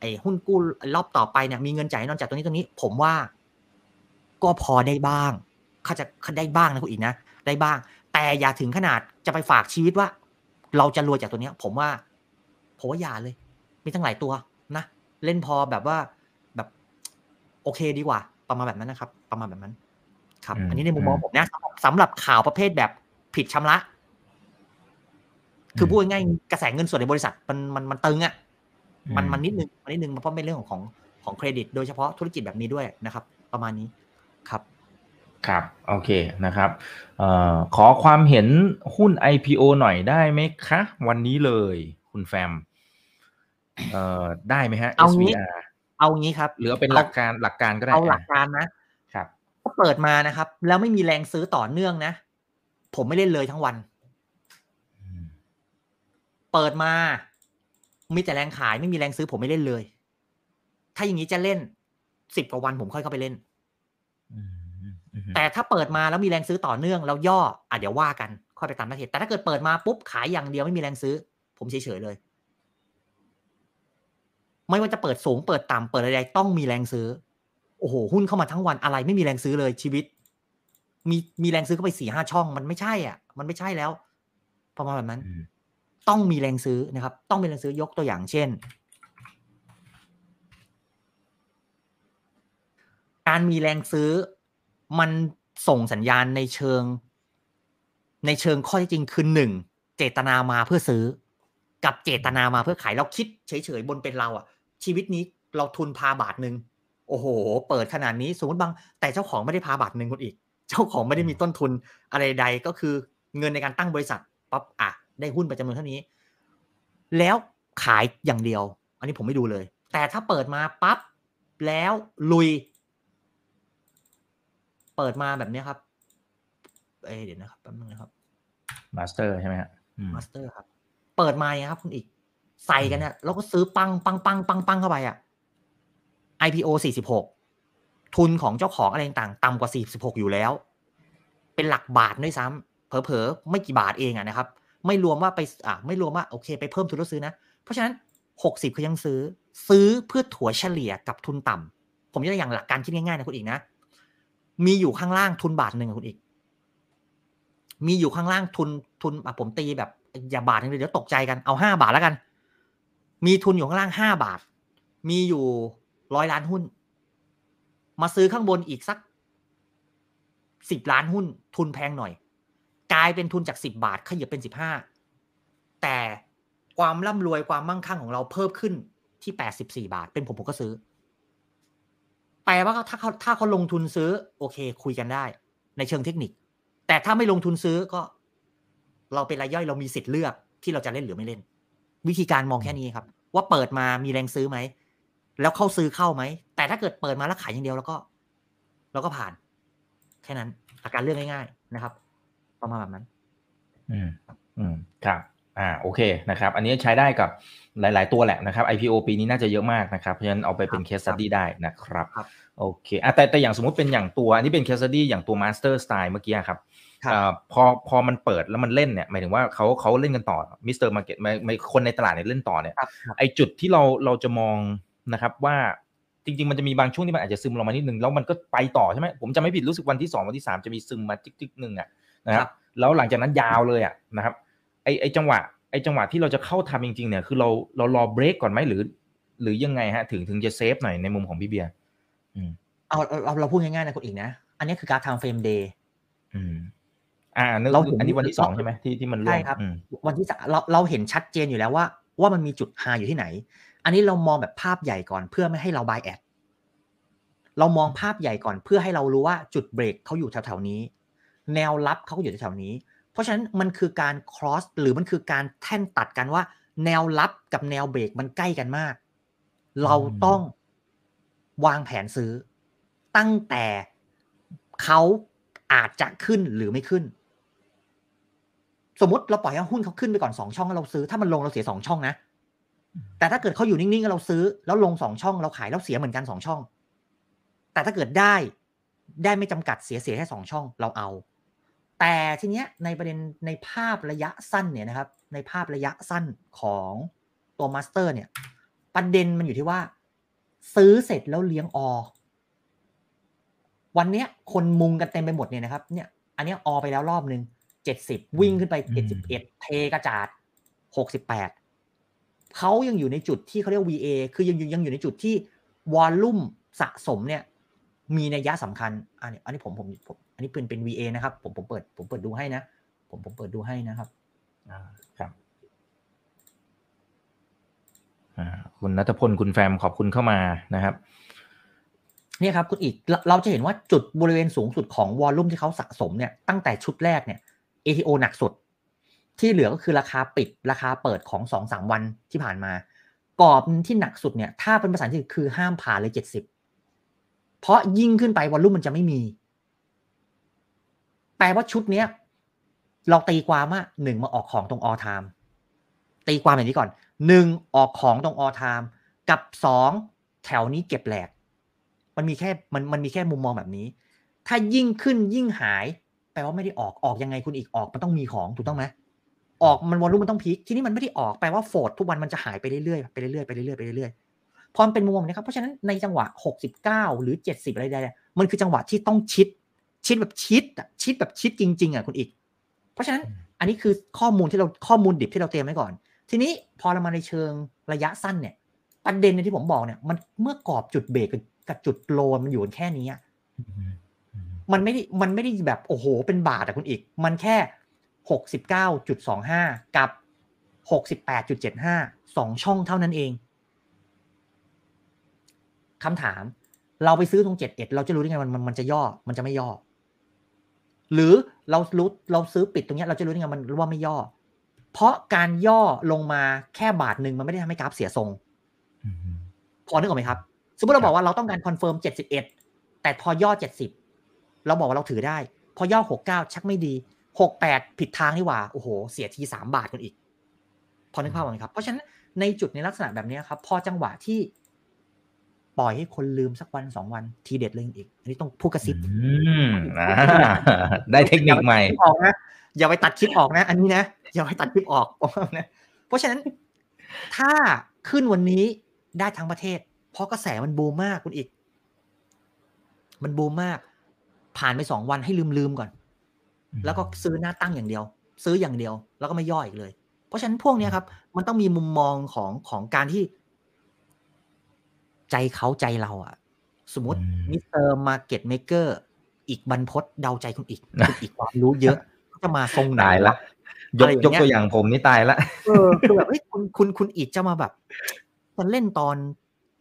ไอ้หุ้นกู้รอบต่อไปเนี่ยมีเงินจ่ายนอนจากตรงนี้ตรงนี้ ผมว่า ก็พอได้บ้างเขาจะได้บ้างนะคุณอีกนะได้บ้าง แต่อย่าถึงขนาดจะไปฝากชีวิตว่า เราจะรวยจากตัวเนี้ย ผมว่า ผมว่าอย่าเลย มีตั้งหลายตัวนะ เล่นพอแบบว่าแบบโอเคดีกว่า ประมาณแบบนั้นนะครับ ประมาณแบบนั้น ครับอืมอันนี้ในมุมมองอืมผมนะสำหรับข่าวประเภทแบบผิดชำระ คือพูดง่ายๆกระแสเงินส่วนในบริษัทมันมันมันตึงอะมันมันนิดนึงมันนิดนึงมันเพราะเป็นเรื่องของของของเครดิต โดยเฉพาะธุรกิจแบบนี้ด้วยนะครับ ประมาณนี้ครับครับ โอเคนะครับเอ่อขอความเห็นหุ้น IPO หน่อยได้ไหมคะ วันนี้เลย คุณแฟม เอ่อได้ไหมฮะ เอางี้ SVR เอางี้ครับ หรือเอาเป็นหลักการหลักการก็ได้เอาหลักอะการนะครับก็เปิดมานะครับ แล้วไม่มีแรงซื้อต่อเนื่องนะ ผมไม่เล่นเลยทั้งวันอืมเปิดมา มีแต่แรงขายไม่มีแรงซื้อผมไม่เล่นเลย ถ้าอย่างนี้จะเล่นสิบกว่าวันผมค่อยเข้าไปเล่นอืมอืมอืมแต่ถ้าเปิดมาแล้วมีแรงซื้อต่อเนื่องแล้วย่ออะเดี๋ยวว่ากัน ค่อยไปตามหน้าที่แต่ถ้าเกิดเปิดมาปุ๊บขายอย่างเดียวไม่มีแรงซื้อ ผมเฉยๆเลย ไม่ว่าจะเปิดสูงเปิดต่ำเปิดอะไรๆต้องมีแรงซื้อ โอ้โห หุ้นเข้ามาทั้งวันอะไรไม่มีแรงซื้อเลยชีวิต มีมีแรงซื้อเข้าไปสี่ห้าช่อง มันไม่ใช่อะ มันไม่ใช่แล้วประมาณแบบนั้นอืมต้องมีแรงซื้อนะครับ ต้องมีแรงซื้อยกตัวอย่างเช่น การมีแรงซื้อมันส่งสัญญาณในเชิง ในเชิงข้อเท็จจริงคือหนึ่งเจตนามาเพื่อซื้อ กับเจตนามาเพื่อขายเราคิดเฉยๆบนเป็นเราอะ ชีวิตนี้เราทุนพาบาทหนึ่งโอ้โห เปิดขนาดนี้สมมติบาง แต่เจ้าของไม่ได้ par บาทหนึ่งคนอีก เจ้าของไม่ได้มีต้นทุนอะไรใดก็คือเงินในการตั้งบริษัทปั๊บอะได้หุ้นไปจำนวนเท่านี้ แล้วขายอย่างเดียว อันนี้ผมไม่ดูเลย แต่ถ้าเปิดมาปั๊บแล้วลุย เปิดมาแบบเนี้ยครับ เอยเดี๋ยวนะครับแป๊บนึงนะครับมาสเตอร์ใช่ไหมฮะอืมมาสเตอร์ครับ เปิดมาอย่างเงี้ยครับคุณอีก ใส่กันเนี่ยแล้วก็ซื้อปังปังปังปังปังเข้าไปอะ IPO 46 ทุนของเจ้าของอะไรต่างๆต่ำกว่า 46 อยู่แล้ว เป็นหลักบาทด้วยซ้ำเผลอๆ ไม่กี่บาทเองอะนะครับ ไม่รวมว่าไปอะไม่รวมว่าโอเค ไปเพิ่มทุนแล้วซื้อนะ เพราะฉะนั้น 60เขายังซื้อ ซื้อเพื่อถัวเฉลี่ยกับทุนต่ำผมยกตัวอย่างหลักการคิดง่ายๆนะคุณอีกนะ มีอยู่ข้างล่างทุนบาทหนึ่งอะคุณอีก มีอยู่ข้างล่างทุนทุนอะผมตีแบบอย่าบาทนึงเลยเดี๋ยวตกใจกันเอาห้าบาทแล้วกัน มีทุนอยู่ข้างล่างห้าบาท มีอยู่ร้อยล้านหุ้น มาซื้อข้างบนอีกสักสิบล้านหุ้น ทุนแพงหน่อย กลายเป็นทุนจากสิบบาทขยับเป็นสิบห้าแต่ความร่ำรวยความมั่งคั่งของเราเพิ่มขึ้นที่แปดสิบสี่บาท เป็นผมผมก็ซื้อแปลว่าถ้าเขาถ้าเขาลงทุนซื้อ โอเค คุยกันได้ ในเชิงเทคนิค แต่ถ้าไม่ลงทุนซื้อก็ เราเป็นรายย่อยเรามีสิทธิ์เลือกที่เราจะเล่นหรือไม่เล่น วิธีการมองแค่นี้ครับ ว่าเปิดมามีแรงซื้อไหม แล้วเข้าซื้อเข้าไหม แต่ถ้าเกิดเปิดมาแล้วขายอย่างเดียวแล้วก็เราก็ผ่าน แค่นั้นอาการเลือกง่าย ๆ นะครับ ประมาณแบบนั้น อืมอืมครับอ่าโอเคนะครับอันนี้ใช้ได้กับหลาย ๆ ตัวแหละนะครับ IPO ปีนี้น่าจะเยอะมากนะครับเพราะฉะนั้นเอาไปเป็นครับ case study ได้นะครับครับโอเคอะแต่แต่อย่างสมมติเป็นอย่างตัวอันนี้เป็น case study อย่างตัว master style เมื่อกี้ครับครับอ่า พอพอมันเปิดแล้วมันเล่นเนี่ยหมายถึงว่าเขาเขาเล่นกันต่อ Mister Market ไม่คนในตลาดเนี่ยเล่นต่อเนี่ยครับครับไอจุดที่เราเราจะมองนะครับว่าจริงๆ มันจะมีบางช่วงที่มันอาจจะซึมลงมานิดนึงแล้วมันก็ไปต่อใช่ไหมผมจะไม่ผิดรู้สึกวันที่สองวันที่สามจะมีซึมมาจิกๆหนึ่งอะนะคครัรับบแล้วหลังจากนั้นยาวเลยอะนะครับไอไอจังหวะไอจังหวะที่เราจะเข้าทำจริงๆเนี่ยคือเราเรารอเบรกก่อนไหมหรือ หรือยังไงฮะถึงถึงจะเซฟหน่อยในมุมของพี่เบียร์อืมเอาเอาเอาเราพูดง่ายๆนะคุณอีกนะ อันนี้คือการทำเฟรมเดย์ อืมอ่านึกเราเห็นอันนี้วันที่สองใช่ไหมที่ที่มันร่วใช่งครับอืมวันที่สามเราเราเห็นชัดเจนอยู่แล้วว่า ว่ามันมีจุดไฮอยู่ที่ไหน อันนี้เรามองแบบภาพใหญ่ก่อนเพื่อไม่ให้เราบายแอดเรามองภาพใหญ่ก่อนเพื่อให้เรารู้ว่าจุดเบรกเขาอยู่แถวๆนี้ แนวรับเขาก็อยู่แถวๆนี้ เพราะฉะนั้นมันคือการ cross หรือมันคือการแท่นตัดกันว่า แนวรับกับแนวเบรกมันใกล้กันมาก เราต้องวางแผนซื้อ ตั้งแต่เขาอาจจะขึ้นหรือไม่ขึ้น สมมติเราปล่อยให้หุ้นเขาขึ้นไปก่อนสองช่องแล้วเราซื้อ ถ้ามันลงเราเสียสองช่องนะ แต่ถ้าเกิดเขาอยู่นิ่งๆแล้วเราซื้อ แล้วลงสองช่องเราขายแล้วเสียเหมือนกันสองช่อง แต่ถ้าเกิดได้ได้ไม่จำกัดเสียเสียแค่สองช่องเราเอา แต่ทีเนี้ยในประเด็นในภาพระยะสั้นเนี่ยนะครับ ในภาพระยะสั้นของตัวมาสเตอร์เนี่ย ประเด็นมันอยู่ที่ว่า ซื้อเสร็จแล้วเลี้ยงอวันเนี้ยคนมุงกันเต็มไปหมดเนี่ยนะครับ เนี่ย อันเนี้ยอไปแล้วรอบหนึ่ง เจ็ดสิบวิ่งขึ้นไปอืเจ็ดมสิบเอ็ดเทกระจาดหกสิบแปดเขายังอยู่ในจุดที่เขาเรียก VA คือยังอยู่ยังอยู่ในจุดที่วอลลุ่มสะสมเนี่ย มีนัยยะสำคัญ อันนี้อันนี้ผมผมผม อันนี้เป็นเป็น VA นะครับ ผมผมเปิด ผมเปิดดูให้นะ ผมผมเปิดดูให้นะครับอ่าครับอ่าคุณนัทพลคุณแฟมขอบคุณเข้ามานะครับเนี่ยครับคุณอีกเราเราจะเห็นว่าจุดบริเวณสูงสุดของวอลลุ่มที่เขาสะสมเนี่ยตั้งแต่ชุดแรกเนี่ย ATO หนักสุด ที่เหลือก็คือราคาปิดราคาเปิดของสองสามวันที่ผ่านมา กรอบที่หนักสุดเนี่ย ถ้าเป็นภาษาอังกฤษคือห้ามผ่านเลยเจ็ดสิบเพราะยิ่งขึ้นไปวอลลุ่มมันจะไม่มี แปลว่าชุดเนี้ยเราตีความว่าหนึ่งมาออกของตรงออ time ตีความอย่างนี้ก่อนหนึ่งออกของตรงออ time กับสองแถวนี้เก็บแหลก มันมีแค่มันมันมีแค่มุมมองแบบนี้ ถ้ายิ่งขึ้นยิ่งหาย ลว่าไม่ได้ออกออกยังไงคุณอีกออกมันต้องมีของถูกต้องไหมออกมันวอลลุ่มมันต้องพีคที่นี่มันไม่ได้ออกแปลว่าโฟดทุกวันมันจะหายไปเรื่อยๆไปเรื่อยๆไปเรื่อยๆไปเรื่อยๆพอมันเป็นมุมมองนี้ครับเพราะฉะนั้นในจังหวะ 69 หรือ 70 อะไรใดๆมันคือจังหวะที่ต้องชิด ชิดแบบชิดอะชิดแบบชิดจริง ๆอะคุณอีก เพราะฉะนั้นอันนี้คือข้อมูลที่เราข้อมูลดิบที่เราเตรียมไว้ก่อน ทีนี้พอเรามาในเชิงระยะสั้นเนี่ยประเด็นในที่ผมบอกเนี่ยมันเมื่อกรอบจุดเบรกกับจุดโลนมันอยู่แค่นี้อะ มันไม่ได้มันไม่ได้แบบโอ้โหเป็นบาทอะคุณอีก มันแค่หกสิบเก้าจุดสองห้ากับหกสิบแปดจุดเจ็ดห้าสองช่องเท่านั้นเองคำถาม เราไปซื้อตรงเจ็ดเอ็ดเราจะรู้ได้ไงมันมันมันจะย่อมันจะไม่ย่อ หรือเรารู้เราซื้อปิดตรงเนี้ยเราจะรู้ได้ไงมันว่าไม่ย่อ เพราะการย่อลงมาแค่บาทหนึ่งมันไม่ได้ทำให้กราฟเสียทรงพอนึกออกไหมครับ สมมติเราบอกว่าเราต้องการ confirm 71 แต่พอย่อ 70 เราบอกว่าเราถือได้ พอย่อ69ชักไม่ดี68ผิดทางนี่หว่าโอ้โห เสียที3บาทกันอีก พอนึกภาพออกไหมครับ เพราะฉะนั้นในจุดในลักษณะแบบนี้ครับ พอจังหวะที่ปล่อยให้คนลืมสักวันสองวันทีเด็ดเลยอีก อันนี้ต้องพูดกระซิบอืมอ่าได้เทคนิคใหม่ออกนะอย่าไปตัดคลิปออกนะ อันนี้นะอย่าไปตัดคลิปออกนะเพราะฉะนั้นถ้าขึ้นวันนี้ได้ทั้งประเทศ เพราะกระแสมันบูมมากคุณอีก มันบูมมาก ผ่านไปสองวันให้ลืมลืมก่อน แล้วก็ซื้อหน้าตั้งอย่างเดียว ซื้ออย่างเดียว แล้วก็ไม่ย่ออีกเลย เพราะฉะนั้นพวกเนี้ยครับ มันต้องมีมุมมองของของการที่ ใจเขาใจเราอะสมมติอืม Mister Market Makerอีกบรรพศเดาใจคุณอีกคุณอีกความรู้เยอะเขาจะมาทรงไหนตายละวะยกอะไรอย่างยกเงี้ยตัวอย่างผมนี่ตายละเออคือแบบเฮ้ยคุณคุณคุณอีกจะมาแบบมันเล่นตอน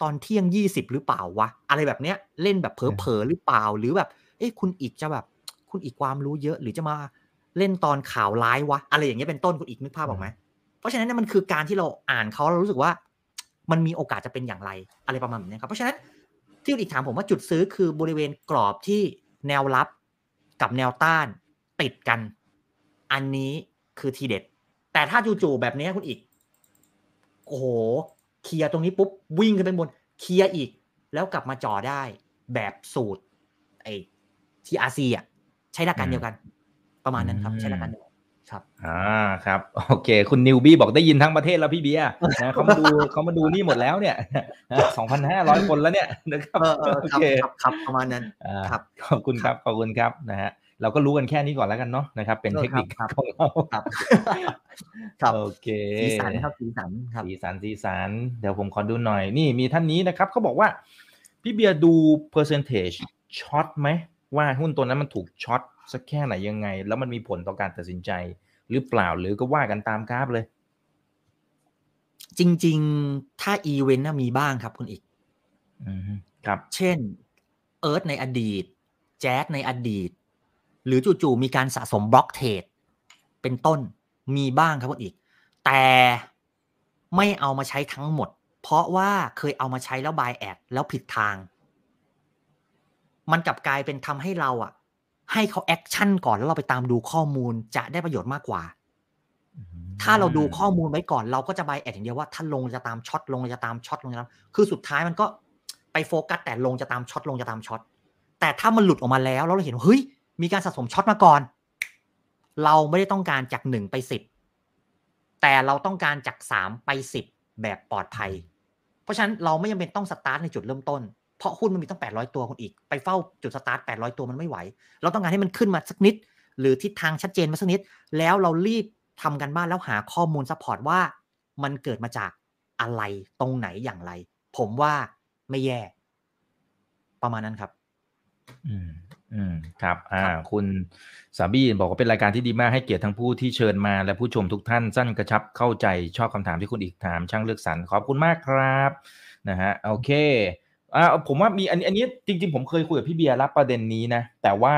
ตอนเที่ยงยี่สิบหรือเปล่าวะ อะไรแบบเนี้ย เล่นแบบเผลอๆหรือเปล่าหรือแบบ เอ้ยคุณอีกจะแบบ คุณอีกความรู้เยอะ หรือจะมาเล่นตอนข่าวร้ายวะ อะไรอย่างเงี้ยเป็นต้นคุณอีกนึกภาพออกไหมเพราะฉะนั้นเนยมันคือการที่เราอ่านเขาเรารู้สึกว่า มันมีโอกาสจะเป็นอย่างไรอะไรประมาณแบบนี้ครับเพราะฉะนั้นที่คุณอีกถามผมว่าจุดซื้อคือบริเวณกรอบที่แนวรับกับแนวต้านติดกัน อันนี้คือทีเด็ด แต่ถ้าจู่ๆแบบนี้คุณอีกโอ้โหเคลียร์ตรงนี้ปุ๊บวิ่งขึ้นไปบนเคลียร์อีก แล้วกลับมาจ่อได้แบบสูตร ไอ้ ทีอาซีอะใช้หลักการเดียวกัน ประมาณนั้นครับ ใช้หลักการเดียวกันครับอ่าครับโอเค คุณนิวบี้บอกได้ยินทั้งประเทศแล้วพี่เบียร์นะเขามาดูเขามาดูนี่หมดแล้วเนี่ยสองพันห้าร้อยคนแล้วเนี่ยนะครับเออเออโอครับเคครับครับประมาณนั้นอ่าครับขอบคุณครับขอบคุณครับนะฮะเราก็รู้กันแค่นี้ก่อนแล้วกันเนาะนะครับ เป็นเออเทคนิคครับของเราครับครับโอเคสีสันครับสีสันครับสีสันสีสันเดี๋ยวผมขอดูหน่อย นี่มีท่านนี้นะครับเขาบอกว่า พี่เบียร์ดู percentage ช็อตไหม ว่าหุ้นตัวนั้นมันถูกช็อตสักแค่ไหนยังไง แล้วมันมีผลต่อการตัดสินใจ หรือเปล่าหรือก็ว่ากันตามกราฟเลย จริง ๆ ถ้าอีเวนต์น่ะมีบ้างครับคุณอีกอืมครับ เช่น เอิร์ธในอดีต แจ๊สในอดีต หรือจู่ๆมีการสะสมบล็อกเทรดเป็นต้นมีบ้างครับคุณอีก แต่ไม่เอามาใช้ทั้งหมด เพราะว่าเคยเอามาใช้แล้วบายแอดแล้วผิดทาง มันกลับกลายเป็นทำให้เราอะ ให้เขา action ก่อนแล้วเราไปตามดูข้อมูลจะได้ประโยชน์มากกว่า ถ้าเราดูข้อมูลไว้ก่อนเราก็จะ bias อย่างเดียวว่าถ้าลงจะตาม short ลงจะตาม short ลงจะตามคือสุดท้ายมันก็ไปโฟกัสแต่ลงจะตาม short ลงจะตาม short แต่ถ้ามันหลุดออกมาแล้วแล้วเราเห็นว่าเฮ้ยมีการสะสม short มาก่อน เราไม่ได้ต้องการจากหนึ่งไปสิบแต่เราต้องการจากสามไปสิบแบบปลอดภัย เพราะฉะนั้นเราไม่จำเป็นต้องสตาร์ทในจุดเริ่มต้น เพราะหุ้นมันมีตั้ง 800 ตัวคนอีก ไปเฝ้าจุดสตาร์ท 800 ตัวมันไม่ไหว เราต้องการให้มันขึ้นมาสักนิด หรือทิศทางชัดเจนมาสักนิด แล้วเรารีบทำการบ้านแล้วหาข้อมูล support ว่า มันเกิดมาจากอะไรตรงไหนอย่างไร ผมว่าไม่แย่ ประมาณนั้นครับ อืมอืมครับอ่าคุณสาบี้บอกว่าเป็นรายการที่ดีมากให้เกียรติทั้งผู้ที่เชิญมาและผู้ชมทุกท่านสั้นกระชับเข้าใจชอบคำถามที่คุณอีกถามช่างเลือกสรรขอบคุณมากครับนะฮะโอเค อ่าผมว่ามีอันอันนี้จริง ๆ ผมเคยคุยกับพี่เบียร์รับประเด็นนี้นะ แต่ว่า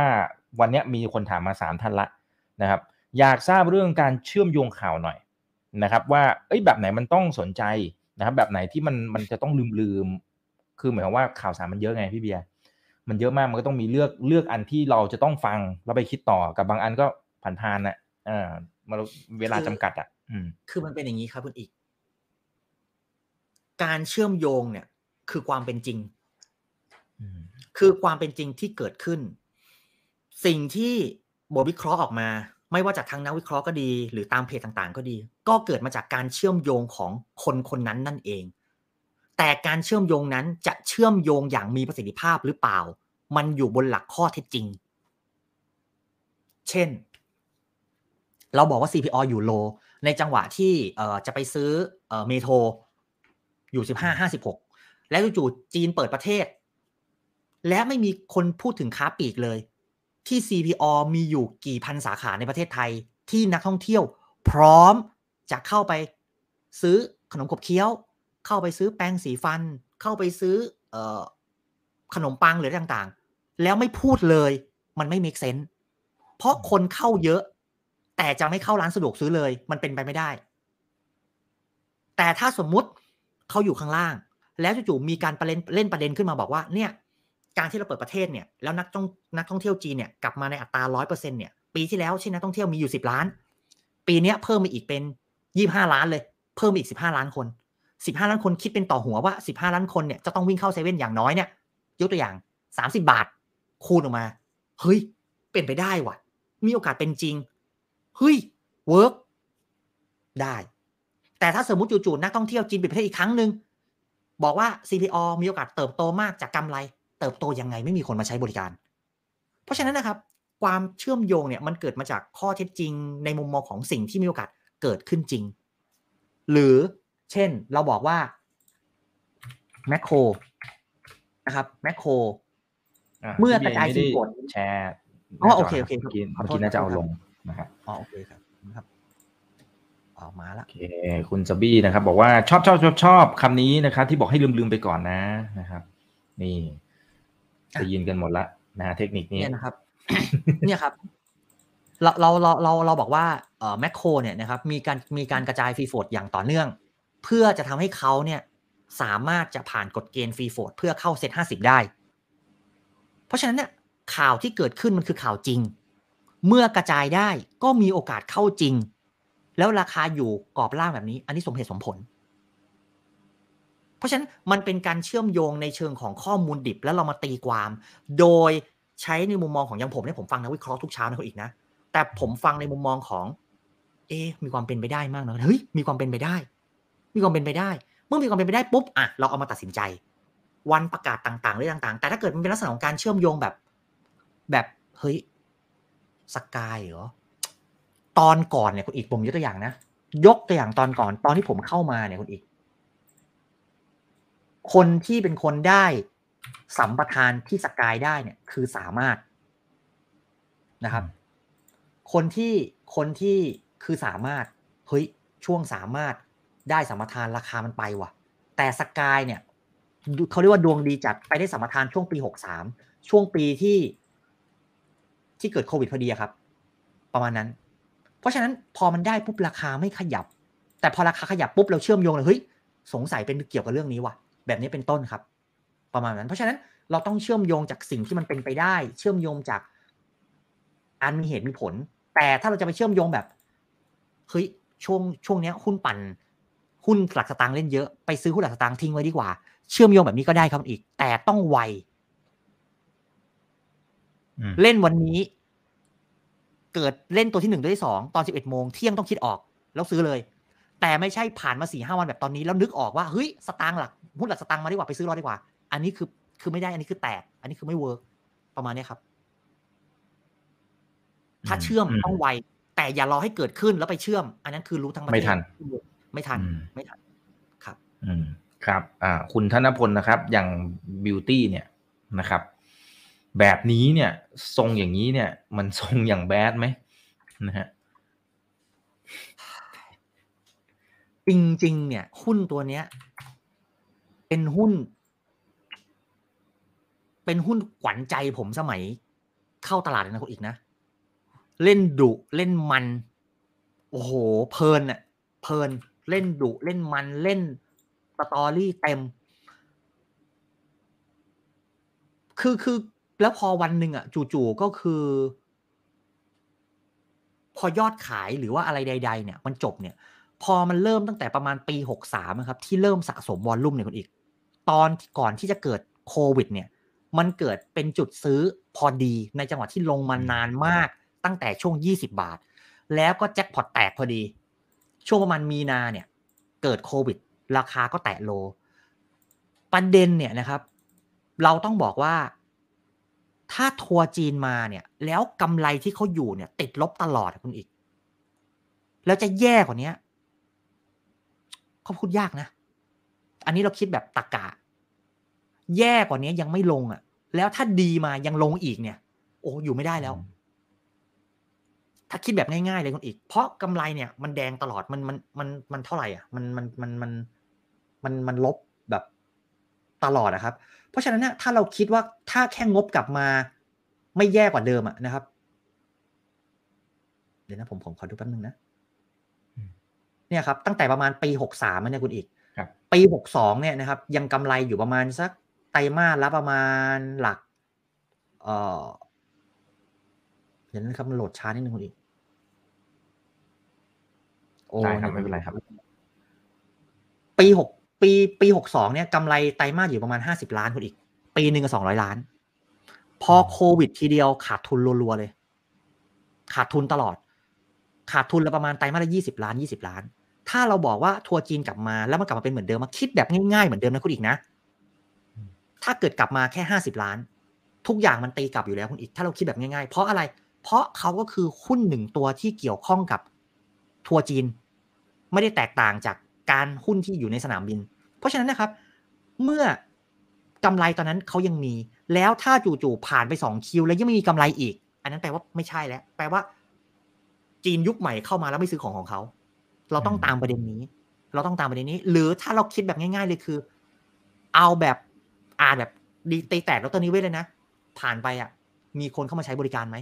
วันนี้มีคนถามมาสามท่านละนะครับ อยากทราบเรื่องการเชื่อมโยงข่าวหน่อยนะครับ ว่าเอ้ยแบบไหนมันต้องสนใจนะครับ แบบไหนที่มันมันจะต้องลืมลืมคือหมายความว่าข่าวสารมันเยอะไงพี่เบียร์มันเยอะมากมันก็ต้องมีเลือกเลือกอันที่เราจะต้องฟังแล้วไปคิดต่อกับบางอันก็ผ่านพานอะอ่ามาเวลาจำกัดอะ อืม คือมันเป็นอย่างนี้ครับคุณอีก การเชื่อมโยงเนี่ย คือความเป็นจริงคือความเป็นจริงที่เกิดขึ้น สิ่งที่บทวิเคราะห์ออกมา ไม่ว่าจากทางนักวิเคราะห์ก็ดี หรือตามเพจต่างๆ ก็ดี ก็เกิดมาจากการเชื่อมโยงของคนคนนั้นนั่นเอง แต่การเชื่อมโยงนั้นจะเชื่อมโยงอย่างมีประสิทธิภาพหรือเปล่า มันอยู่บนหลักข้อเท็จจริง เช่น เราบอกว่า CPO อยู่โล ในจังหวะที่จะไปซื้อเมโทรอยู่สิบห้าห้าสิบหก แล้วจู่ๆจีนเปิดประเทศ และไม่มีคนพูดถึงค้าปลีกเลย ที่ CPO มีอยู่กี่พันสาขาในประเทศไทย ที่นักท่องเที่ยว พร้อมจะเข้าไปซื้อขนมขบเคี้ยว เข้าไปซื้อแปรงสีฟัน เข้าไปซื้อออขนมปังหรือต่างๆ แล้วไม่พูดเลย มันไม่ make sense เพราะคนเข้าเยอะ แต่จะไม่เข้าร้านสะดวกซื้อเลย มันเป็นไปไม่ได้ แต่ถ้าสมมุติเขาอยู่ข้างล่าง แล้วจู่ๆมีการประเด็นเล่นประเด็นขึ้นมาบอกว่าเนี่ยการที่เราเปิดประเทศเนี่ยแล้วนักท่องนักท่องเที่ยวจีนเนี่ยกลับมาในอัตราร้อยเปอร์เซ็นต์เนี่ยปีที่แล้วเช่นักท่องเที่ยวมีอยู่สิบล้าน ปีนี้เพิ่มมาอีกเป็นยี่ห้าล้านเลย เพิ่มอีกสิบห้าล้านคนสิบห้าล้านคนคิดเป็นต่อหัวว่าสิบห้าล้านคนเนี่ยจะต้องวิ่งเข้าเซเว่นอย่างน้อยเนี่ยยกตัวอย่างสามสิบาท คูณออกมาเฮ้ยเป็นไปได้ว่ะ มีโอกาสเป็นจริงเฮ้ยเวิร์กได้ แต่ถ้าสมมติจู่ๆนักท่องเที่ยวจีนปิดประเทศอีกครั้งหนึ่ง บอกว่า CPO มีโอกาสเติบโตมากจากกำไร เติบโตยังไงไม่มีคนมาใช้บริการ เพราะฉะนั้นนะครับ ความเชื่อมโยงเนี่ยมันเกิดมาจากข้อเท็จจริง ในมุมมองของสิ่งที่มีโอกาสเกิดขึ้นจริง หรือเช่นเราบอกว่าแมคโครนะครับแมคโครอะเมื่อกระจายพี่สินเบีผร์ลไม่ได้แชร์อ๋อโอเคโอเคเมื่อกี้ขอเมื่อโทษกี้น่าจะเอาขอโทษลงนะครับอ๋อโอเคครับ นะครับออกมาละโอเคคุณซบี้นะครับ บอกว่าชอบชอบชอบชอบคำนี้นะครับ ที่บอกให้ลืมลืมไปก่อนนะนะครับ นี่ได้ยินกันหมดละนะเทคนิคนี้เนี่ยนะครับ เนี่ยครับ เราเราเราเราเราบอกว่าเอ่อแมคโครเนี่ยนะครับ มีการมีการกระจายฟรีโฟดอย่างต่อเนื่อง เพื่อจะทำให้เขาเนี่ยสามารถจะผ่านกฎเกณฑ์ฟรีโฟดเพื่อเข้าเซตห้าสิบได้ เพราะฉะนั้นเนี่ยข่าวที่เกิดขึ้นมันคือข่าวจริง เมื่อกระจายได้ก็มีโอกาสเข้าจริง แล้วราคาอยู่กรอบล่างแบบนี้ อันนี้สมเหตุสมผล เพราะฉะนั้นมันเป็นการเชื่อมโยงในเชิงของข้อมูลดิบแล้วเรามาตีความ โดยใช้ในมุมมองของอยังผมเนี่ยผมฟังนักวิเคราะห์ทุกเช้านะคุณอีกนะ แต่ผมฟังในมุมมองของ เอ๊มีความเป็นไปได้มากนะเฮ้ยมีความเป็นไปได้ มีความเป็นไปได้ เมื่อมีความเป็นไปได้ปุ๊บอะเราเอามาตัดสินใจ วันประกาศต่างๆเรื่องต่างๆ แต่ถ้าเกิดมันเป็นลักษณะของการเชื่อมโยงแบบ แบบเฮ้ยสกายเหรอ ตอนก่อนเนี่ยคุณอีกผมยกตัวอย่างนะยกตัวอย่างตอนก่อนตอนที่ผมเข้ามาเนี่ยคุณอีก คนที่เป็นคนได้สัมปทานที่สกายได้เนี่ย คือสามารถนะครับ คนที่คนที่คือสามารถเฮ้ยช่วงสามารถได้สัมปทานราคามันไปว่ะ แต่สกายเนี่ยเขาเรียกว่าดวงดีจัดไปได้สัมปทานช่วงปีหกสามช่วงปีที่ที่เกิดโควิดพอดีครับ ประมาณนั้น เพราะฉะนั้นพอมันได้ปุ๊บราคาไม่ขยับ แต่พอราคาขยับปุ๊บเราเชื่อมโยงเลยเฮ้ยสงสัยเป็นเกี่ยวกับเรื่องนี้ว่ะ แบบนี้เป็นต้นครับ ประมาณนั้น เพราะฉะนั้นเราต้องเชื่อมโยงจากสิ่งที่มันเป็นไปได้ เชื่อมโยงจากอันมีเหตุมีผล แต่ถ้าเราจะไปเชื่อมโยงแบบเฮ้ยช่วงช่วงเนี้ยหุ้นปั่นหุ้นหลักสตางค์เล่นเยอะไปซื้อหุ้นหลักสตางค์ทิ้งไว้ดีกว่า เชื่อมโยงแบบนี้ก็ได้ครับอีก แต่ต้องไวอืมเล่นวันนี้ เกิดเล่นตัวที่หนึ่งตัวที่สองตอนสิบเอ็ดโมงเที่ยงต้องคิดออกแล้วซื้อเลย แต่ไม่ใช่ผ่านมาสี่ห้าวันแบบตอนนี้แล้วนึกออกว่าเฮ้ยสตางค์หลักหุ้นหลักสตางค์มาดีกว่าไปซื้อรอดีกว่า อันนี้คือคือไม่ได้อันนี้คือแตก อันนี้คือไม่ work ประมาณนี้ครับ ถ้าเชื่อมอืมต้องไวแต่อย่ารอให้เกิดขึ้นแล้วไปเชื่อม อันนั้นคือรู้ทั้งประเทศไม่ทัน ไม่ทันอืมไม่ทันครับ อืมครับ อ่า คุณธนพลนะครับ อย่างบิวตี้เนี่ยนะครับ แบบนี้เนี่ย ทรงอย่างนี้เนี่ย มันทรงอย่างแบดไหมนะฮะจริงๆเนี่ย หุ้นตัวเนี้ย เป็นหุ้น เป็นหุ้นขวัญใจผมสมัย เข้าตลาดนะคุณอีกนะ เล่นดุเล่นมัน โอ้โห เพลินอะเพลิน เล่นดุเล่นมันเล่นสตอรี่เต็ม คือคือ แล้วพอวันหนึ่งอะจู่ๆก็คือ พอยอดขายหรือว่าอะไรใด ๆ เนี่ย มันจบเนี่ย พอมันเริ่มตั้งแต่ประมาณปีหกสามครับ ที่เริ่มสะสมวอลลุ่มเนี่ยคุณอีก ตอนก่อนที่จะเกิดโควิด เนี่ย มันเกิดเป็นจุดซื้อพอดีในจังหวะที่ลงมานานมากตั้งแต่ช่วง20บาท แล้วก็แจ็คพอตแตกพอดี ช่วงประมาณมีนาเนี่ย เกิดโควิด ราคาก็แตะโลประเด็นเนี่ยนะครับ เราต้องบอกว่า ถ้าทัวร์จีนมาเนี่ย แล้วกำไรที่เขาอยู่เนี่ย ติดลบตลอดคุณอีก แล้วจะแย่กว่านี้เขาพูดยากนะ อันนี้เราคิดแบบตะกะ แย่กว่านี้ยังไม่ลงอะ แล้วถ้าดีมายังลงอีกเนี่ย โอ้อยู่ไม่ได้แล้ว ถ้าคิดแบบง่ายๆเลยคุณอีก เพราะกำไรเนี่ย มันแดงตลอดมันมันมันมันเท่าไหร่อะ มันมันมันมันมันมันลบแบบ ตลอดนะครับ เพราะฉะนั้นเนี่ยถ้าเราคิดว่าถ้าแค่งบกลับมาไม่แย่กว่าเดิมอะนะครับ เดี๋ยวนะผมผมขอดูแป๊บนึงนะเนี่ยครับตั้งแต่ประมาณปีหกสามเนี่ยคุณอีกครับปีหกสองเนี่ยนะครับ ยังกำไรอยู่ประมาณสักไตรมาสละประมาณหลัก เอ่อเดี๋ยวนะครับมันโหลดช้านิดนึงคุณอีกโอ้ได้ครับไม่เป็นไรครับ ปีหก ปีปีหกสองเนี่ยกำไรไตรมาสอยู่ประมาณห้าสิบล้านคุณอีก ปีหนึ่งก็สองร้อยล้าน พอโควิดทีเดียวขาดทุนรัวๆเลย ขาดทุนตลอด ขาดทุนละประมาณไตรมาสละยี่สิบล้านยี่สิบล้าน ถ้าเราบอกว่าทัวร์จีนกลับมาแล้วมันกลับมาเป็นเหมือนเดิมมาคิดแบบง่ายๆเหมือนเดิมนะคุณอีกนะ ถ้าเกิดกลับมาแค่ห้าสิบล้าน ทุกอย่างมันตีกลับอยู่แล้วคุณอีก ถ้าเราคิดแบบง่ายๆ เพราะอะไร เพราะเขาก็คือหุ้นหนึ่งตัวที่เกี่ยวข้องกับทัวร์จีน ไม่ได้แตกต่างจาก การหุ้นที่อยู่ในสนามบิน เพราะฉะนั้นนะครับ เมื่อกำไรตอนนั้นเขายังมี แล้วถ้าจู่ๆผ่านไปสองคิวแล้วยังไม่มีกำไรอีก อันนั้นแปลว่าไม่ใช่แล้ว แปลว่า จีนยุคใหม่เข้ามาแล้วไม่ซื้อของของเขาเราต้องตามประเด็นนี้ เราต้องตามประเด็นนี้ หรือถ้าเราคิดแบบง่าย ๆ เลยคือ เอาแบบอ่านแบบดีตีแตกแล้วตัวนี้ไว้เลยนะ ผ่านไปอะ มีคนเข้ามาใช้บริการไหม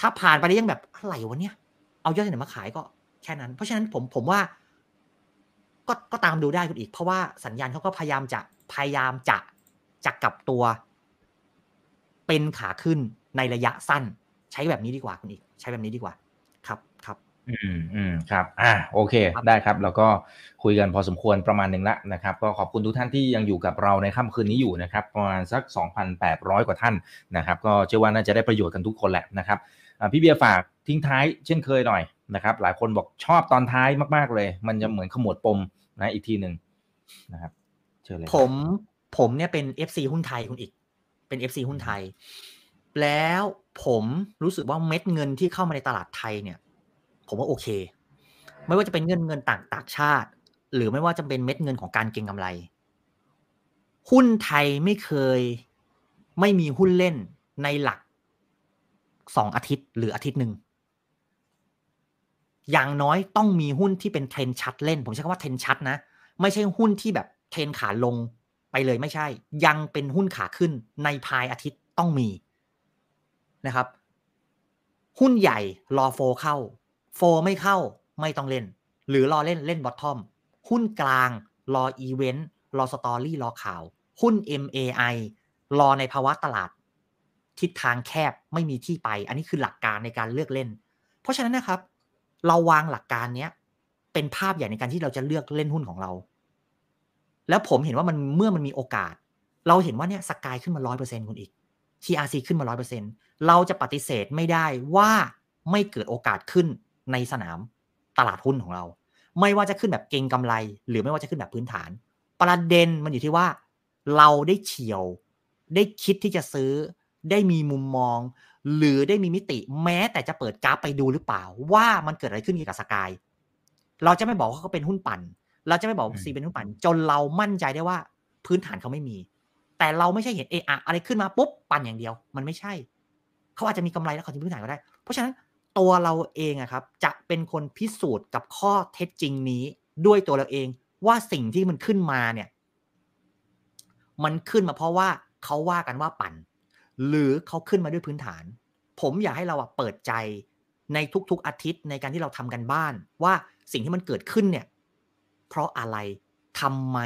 ถ้าผ่านไปแล้วยังแบบอะไรวะเนี่ย เอายอดที่ไหนมาขายก็แค่นั้น เพราะฉะนั้นผมผมว่า ก็ก็ตามดูได้คุณอีก เพราะว่าสัญญาณเขาก็พยายามจะพยายามจะจะกลับตัว เป็นขาขึ้นในระยะสั้น ใช้แบบนี้ดีกว่าคุณอีก ใช้แบบนี้ดีกว่า ครับครับ อืมอืมครับ อ่าโอเค ได้ครับ แล้วก็คุยกันพอสมควรประมาณหนึ่งละนะครับ ก็ขอบคุณทุกท่านที่ยังอยู่กับเราในค่ำคืนนี้อยู่นะครับ ประมาณสัก 2,800 กว่าท่านนะครับ ก็เชื่อว่าน่าจะได้ประโยชน์กันทุกคนแหละนะครับอ่าพี่เบียร์ฝาก ทิ้งท้ายเช่นเคยหน่อยนะครับ หลายคนบอกชอบตอนท้ายมากๆเลย มันจะเหมือนขมวดปมนะอีกทีหนึ่งนะครับ เชิญเลยผมผมเนี่ยเป็น FC หุ้นไทยคุณอีก เป็น FC หุ้นไทย แล้วผมรู้สึกว่าเม็ดเงินที่เข้ามาในตลาดไทยเนี่ย ผมว่าโอเค ไม่ว่าจะเป็นเงินเงินต่างต่างชาติ หรือไม่ว่าจะเป็นเม็ดเงินของการเก็งกำไร หุ้นไทยไม่เคยไม่มีหุ้นเล่นในหลักสองอาทิตย์หรืออาทิตย์หนึ่ง อย่างน้อยต้องมีหุ้นที่เป็นเทรนชัดเล่น ผมใช้คำว่าเทรนชัดนะ ไม่ใช่หุ้นที่แบบเทรนขาลงไปเลยไม่ใช่ ยังเป็นหุ้นขาขึ้นในภายอาทิตย์ต้องมีนะครับ หุ้นใหญ่รอโฟเข้า โฟไม่เข้าไม่ต้องเล่น หรือรอเล่นเล่น bottom หุ้นกลางรออีเวนต์รอ story รอข่าว หุ้น MAI รอในภาวะตลาด ทิศทางแคบไม่มีที่ไป อันนี้คือหลักการในการเลือกเล่น เพราะฉะนั้นนะครับ เราวางหลักการเนี้ยเป็นภาพใหญ่ในการที่เราจะเลือกเล่นหุ้นของเรา แล้วผมเห็นว่ามันเมื่อมันมีโอกาส เราเห็นว่าเนี่ยสกายขึ้นมาร้อยเปอร์เซ็นต์คุณอีก TRC ขึ้นมาร้อยเปอร์เซ็นต์เราจะปฏิเสธไม่ได้ว่าไม่เกิดโอกาสขึ้นในสนามตลาดหุ้นของเรา ไม่ว่าจะขึ้นแบบเก่งกำไร หรือไม่ว่าจะขึ้นแบบพื้นฐาน ประเด็นมันอยู่ที่ว่า เราได้เฉียว ได้คิดที่จะซื้อ ได้มีมุมมอง หรือได้มีมิติแม้แต่จะเปิดกราฟไปดูหรือเปล่า ว่ามันเกิดอะไรขึ้นกับสกายเราจะไม่บอกว่าเขาเป็นหุ้นปั่น เราจะไม่บอกซีเป็นหุ้นปั่น จนเรามั่นใจได้ว่าพื้นฐานเขาไม่มี แต่เราไม่ใช่เห็นเอะอะอะไรขึ้นมาปุ๊บปั่นอย่างเดียว มันไม่ใช่ เขาอาจจะมีกำไรแล้วเขาจะพื้นฐานก็ได้ เพราะฉะนั้นตัวเราเองอะครับ จะเป็นคนพิสูจน์กับข้อเท็จจริงนี้ด้วยตัวเราเองว่าสิ่งที่มันขึ้นมาเนี่ย มันขึ้นมาเพราะว่าเขาว่ากันว่าปั่น หรือเขาขึ้นมาด้วยพื้นฐาน ผมอยากให้เราอะเปิดใจในทุกๆอาทิตย์ในการที่เราทำกันบ้าน ว่าสิ่งที่มันเกิดขึ้นเนี่ย เพราะอะไรทำไม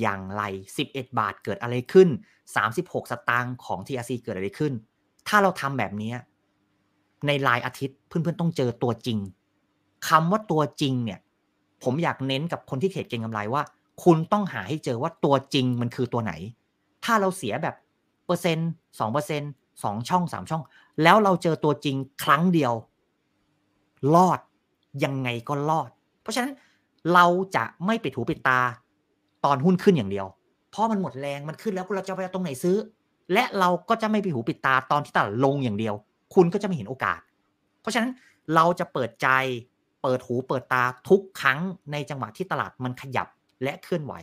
อย่างไร 11 บาทเกิดอะไรขึ้น 36 สตางค์ของ TRC เกิดอะไรขึ้น ถ้าเราทำแบบนี้ในรายอาทิตย์เพื่อนๆต้องเจอตัวจริงคำว่าตัวจริงเนี่ย ผมอยากเน้นกับคนที่เทรดเก็งกำไรว่า คุณต้องหาให้เจอว่าตัวจริงมันคือตัวไหน ถ้าเราเสียแบบ เปอร์เซ็นต์สองเปอร์เซ็นต์สองช่องสามช่อง แล้วเราเจอตัวจริงครั้งเดียว รอดยังไงก็รอด เพราะฉะนั้นเราจะไม่ปิดหูปิดตาตอนหุ้นขึ้นอย่างเดียว เพราะมันหมดแรงมันขึ้นแล้วเราจะไปตรงไหนซื้อ และเราก็จะไม่ปิดหูปิดตาตอนที่ตลาดลงอย่างเดียว คุณก็จะไม่เห็นโอกาส เพราะฉะนั้นเราจะเปิดใจเปิดหูเปิดตาทุกครั้งในจังหวะที่ตลาดมันขยับและเคลื่อนไหว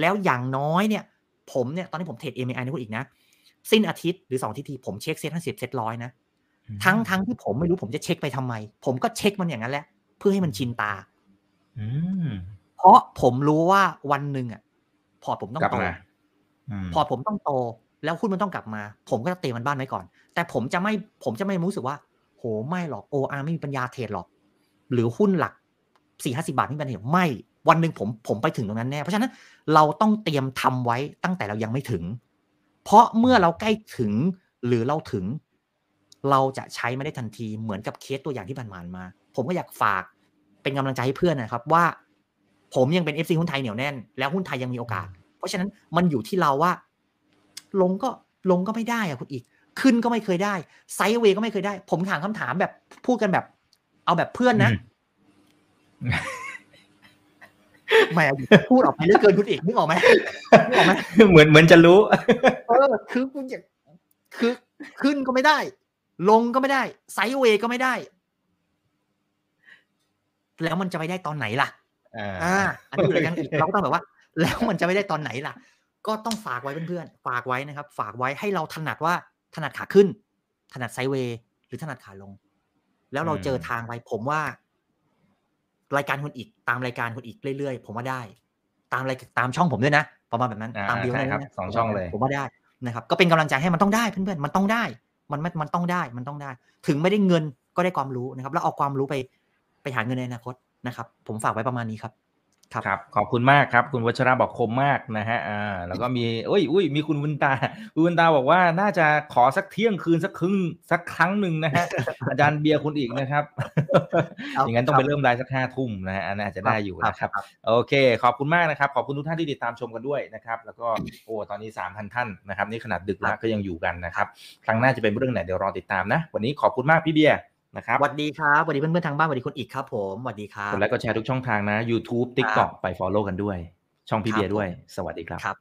แล้วอย่างน้อยเนี่ย ผมเนี่ยตอนนี้ผมเทรด MAI นะคุณอีกนะ สิ้นอาทิตย์หรือสองอาทิตย์ทีผมเช็คเซ็ตห้าสิบเซ็ตร้อยนะทั้งทั้งที่ผมไม่รู้ผมจะเช็คไปทำไม ผมก็เช็คมันอย่างนั้นแหละ เพื่อให้มันชินตาอืมเพราะผมรู้ว่าวันหนึ่งอะ พอร์ตผมต้องกลับโตมาอืมพอร์ตผมต้องโต แล้วหุ้นมันต้องกลับมา ผมก็จะเตะมันบ้านไว้ก่อน แต่ผมจะไม่ผมจะไม่รู้สึกว่า โหไม่หรอกโออาไม่มีปัญญาเทรดหรอก หรือหุ้นหลักสี่ห้าสิบาทไม่มีปัญญาเทรดไม่ วันหนึ่งผมผมไปถึงตรงนั้นแน่ เพราะฉะนั้นเราต้องเตรียมทำไว้ตั้งแต่เรายังไม่ถึง เพราะเมื่อเราใกล้ถึงหรือเราถึง เราจะใช้ไม่ได้ทันทีเหมือนกับเคสตัวอย่างที่ผ่านๆมา ผมก็อยากฝากเป็นกำลังใจให้เพื่อนนะครับว่า ผมยังเป็น FC หุ้นไทยเหนียวแน่น แล้วหุ้นไทยยังมีโอกาส เพราะฉะนั้นมันอยู่ที่เราว่า ลงก็ลงก็ไม่ได้อะคุณอีก ขึ้นก็ไม่เคยได้ไซด์เวย์ก็ไม่เคยได้ ผมถามคำถามแบบพูดกันแบบ เอาแบบเพื่อนนะ แหมพูดออกไปเรื่อยเกินคุณอีกนึกออกไหมนึกออกไหมเหมือนเหมือนจะรู้เออคือคุณจะคือขึ้นก็ไม่ได้ ลงก็ไม่ได้ ไซด์เวย์ก็ไม่ได้ แล้วมันจะไปได้ตอนไหนล่ะอ่าอ่าอันนี้อยู่รายการอีกเราก็ต้องแบบว่า แล้วมันจะไม่ได้ตอนไหนล่ะ ก็ต้องฝากไว้เพื่อนๆฝากไว้นะครับ ฝากไว้ให้เราถนัดว่าถนัดขาขึ้น ถนัดไซด์เวย์หรือถนัดขาลง แล้วเราเจอทางไปผมว่า รายการคนอีกตามรายการคนอีกเรื่อยๆ ผมว่าได้ ตามรายตามช่องผมด้วยนะประมาณแบบนั้นอ่าตามบิวใช่นะครับนะสองช่องเลยผมว่าได้นะครับ ก็เป็นกำลังใจให้มันต้องได้เพื่อนๆมันต้องได้ มันไม่มันต้องได้มันต้องได้ ถึงไม่ได้เงินก็ได้ความรู้นะครับ แล้วเอาความรู้ไปไปหาเงินในอนาคตนะครับ ผมฝากไว้ประมาณนี้ครับ ครับครับขอบคุณมากครับ คุณวัชระบอกคมมากนะฮะอ่าแล้วก็มีอุ้ยอุ้ยมีคุณวุนตาคุณวุนตาบอกว่าน่าจะขอสักเที่ยงคืนสักครึ่งสักครั้งหนึ่งนะฮะอาจารย์เบียร์คุณอีกนะครับครับอย่างนั้นต้องไปเริ่มไลฟ์สักห้าทุ่มนะฮะอันนั้นอาจจะได้อยู่นะครับ โอเค ขอบคุณมากนะครับ ขอบคุณทุกท่านที่ติดตามชมกันด้วยนะครับ แล้วก็โอ้ตอนนี้3,000ท่านนะครับ นี่ขนาดดึกแล้วก็ยังอยู่กันนะครับ ครั้งหน้าจะเป็นเรื่องไหนเดี๋ยวรอติดตามนะ วันนี้ขอบคุณมากพี่เบียร์ นะครับสวัสดีครับสวัสดีเพื่อนๆทางบ้านสวัสดีคุณอีกครับผมสวัสดีครับกดไลค์กดแชร์ทุกช่องทางนะ YouTube TikTok ไป Follow กันด้วย ช่องพี่เบียร์ด้วย สวัสดีครับครับ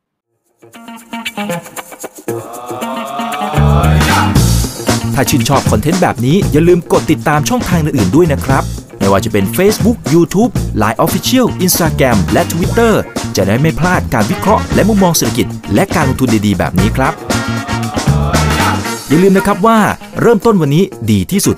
ถ้าชื่นชอบคอนเทนต์แบบนี้อย่าลืมกดติดตามช่องทางอื่นๆด้วยนะครับ ไม่ว่าจะเป็น Facebook, YouTube, Line Official, Instagram และ Twitter จะได้ไม่พลาดการวิเคราะห์และมุมมองเศรษฐกิจ และการลงทุนดีๆ แบบนี้ครับ อย่าลืมนะครับว่าเริ่มต้นวันนี้ดีที่สุด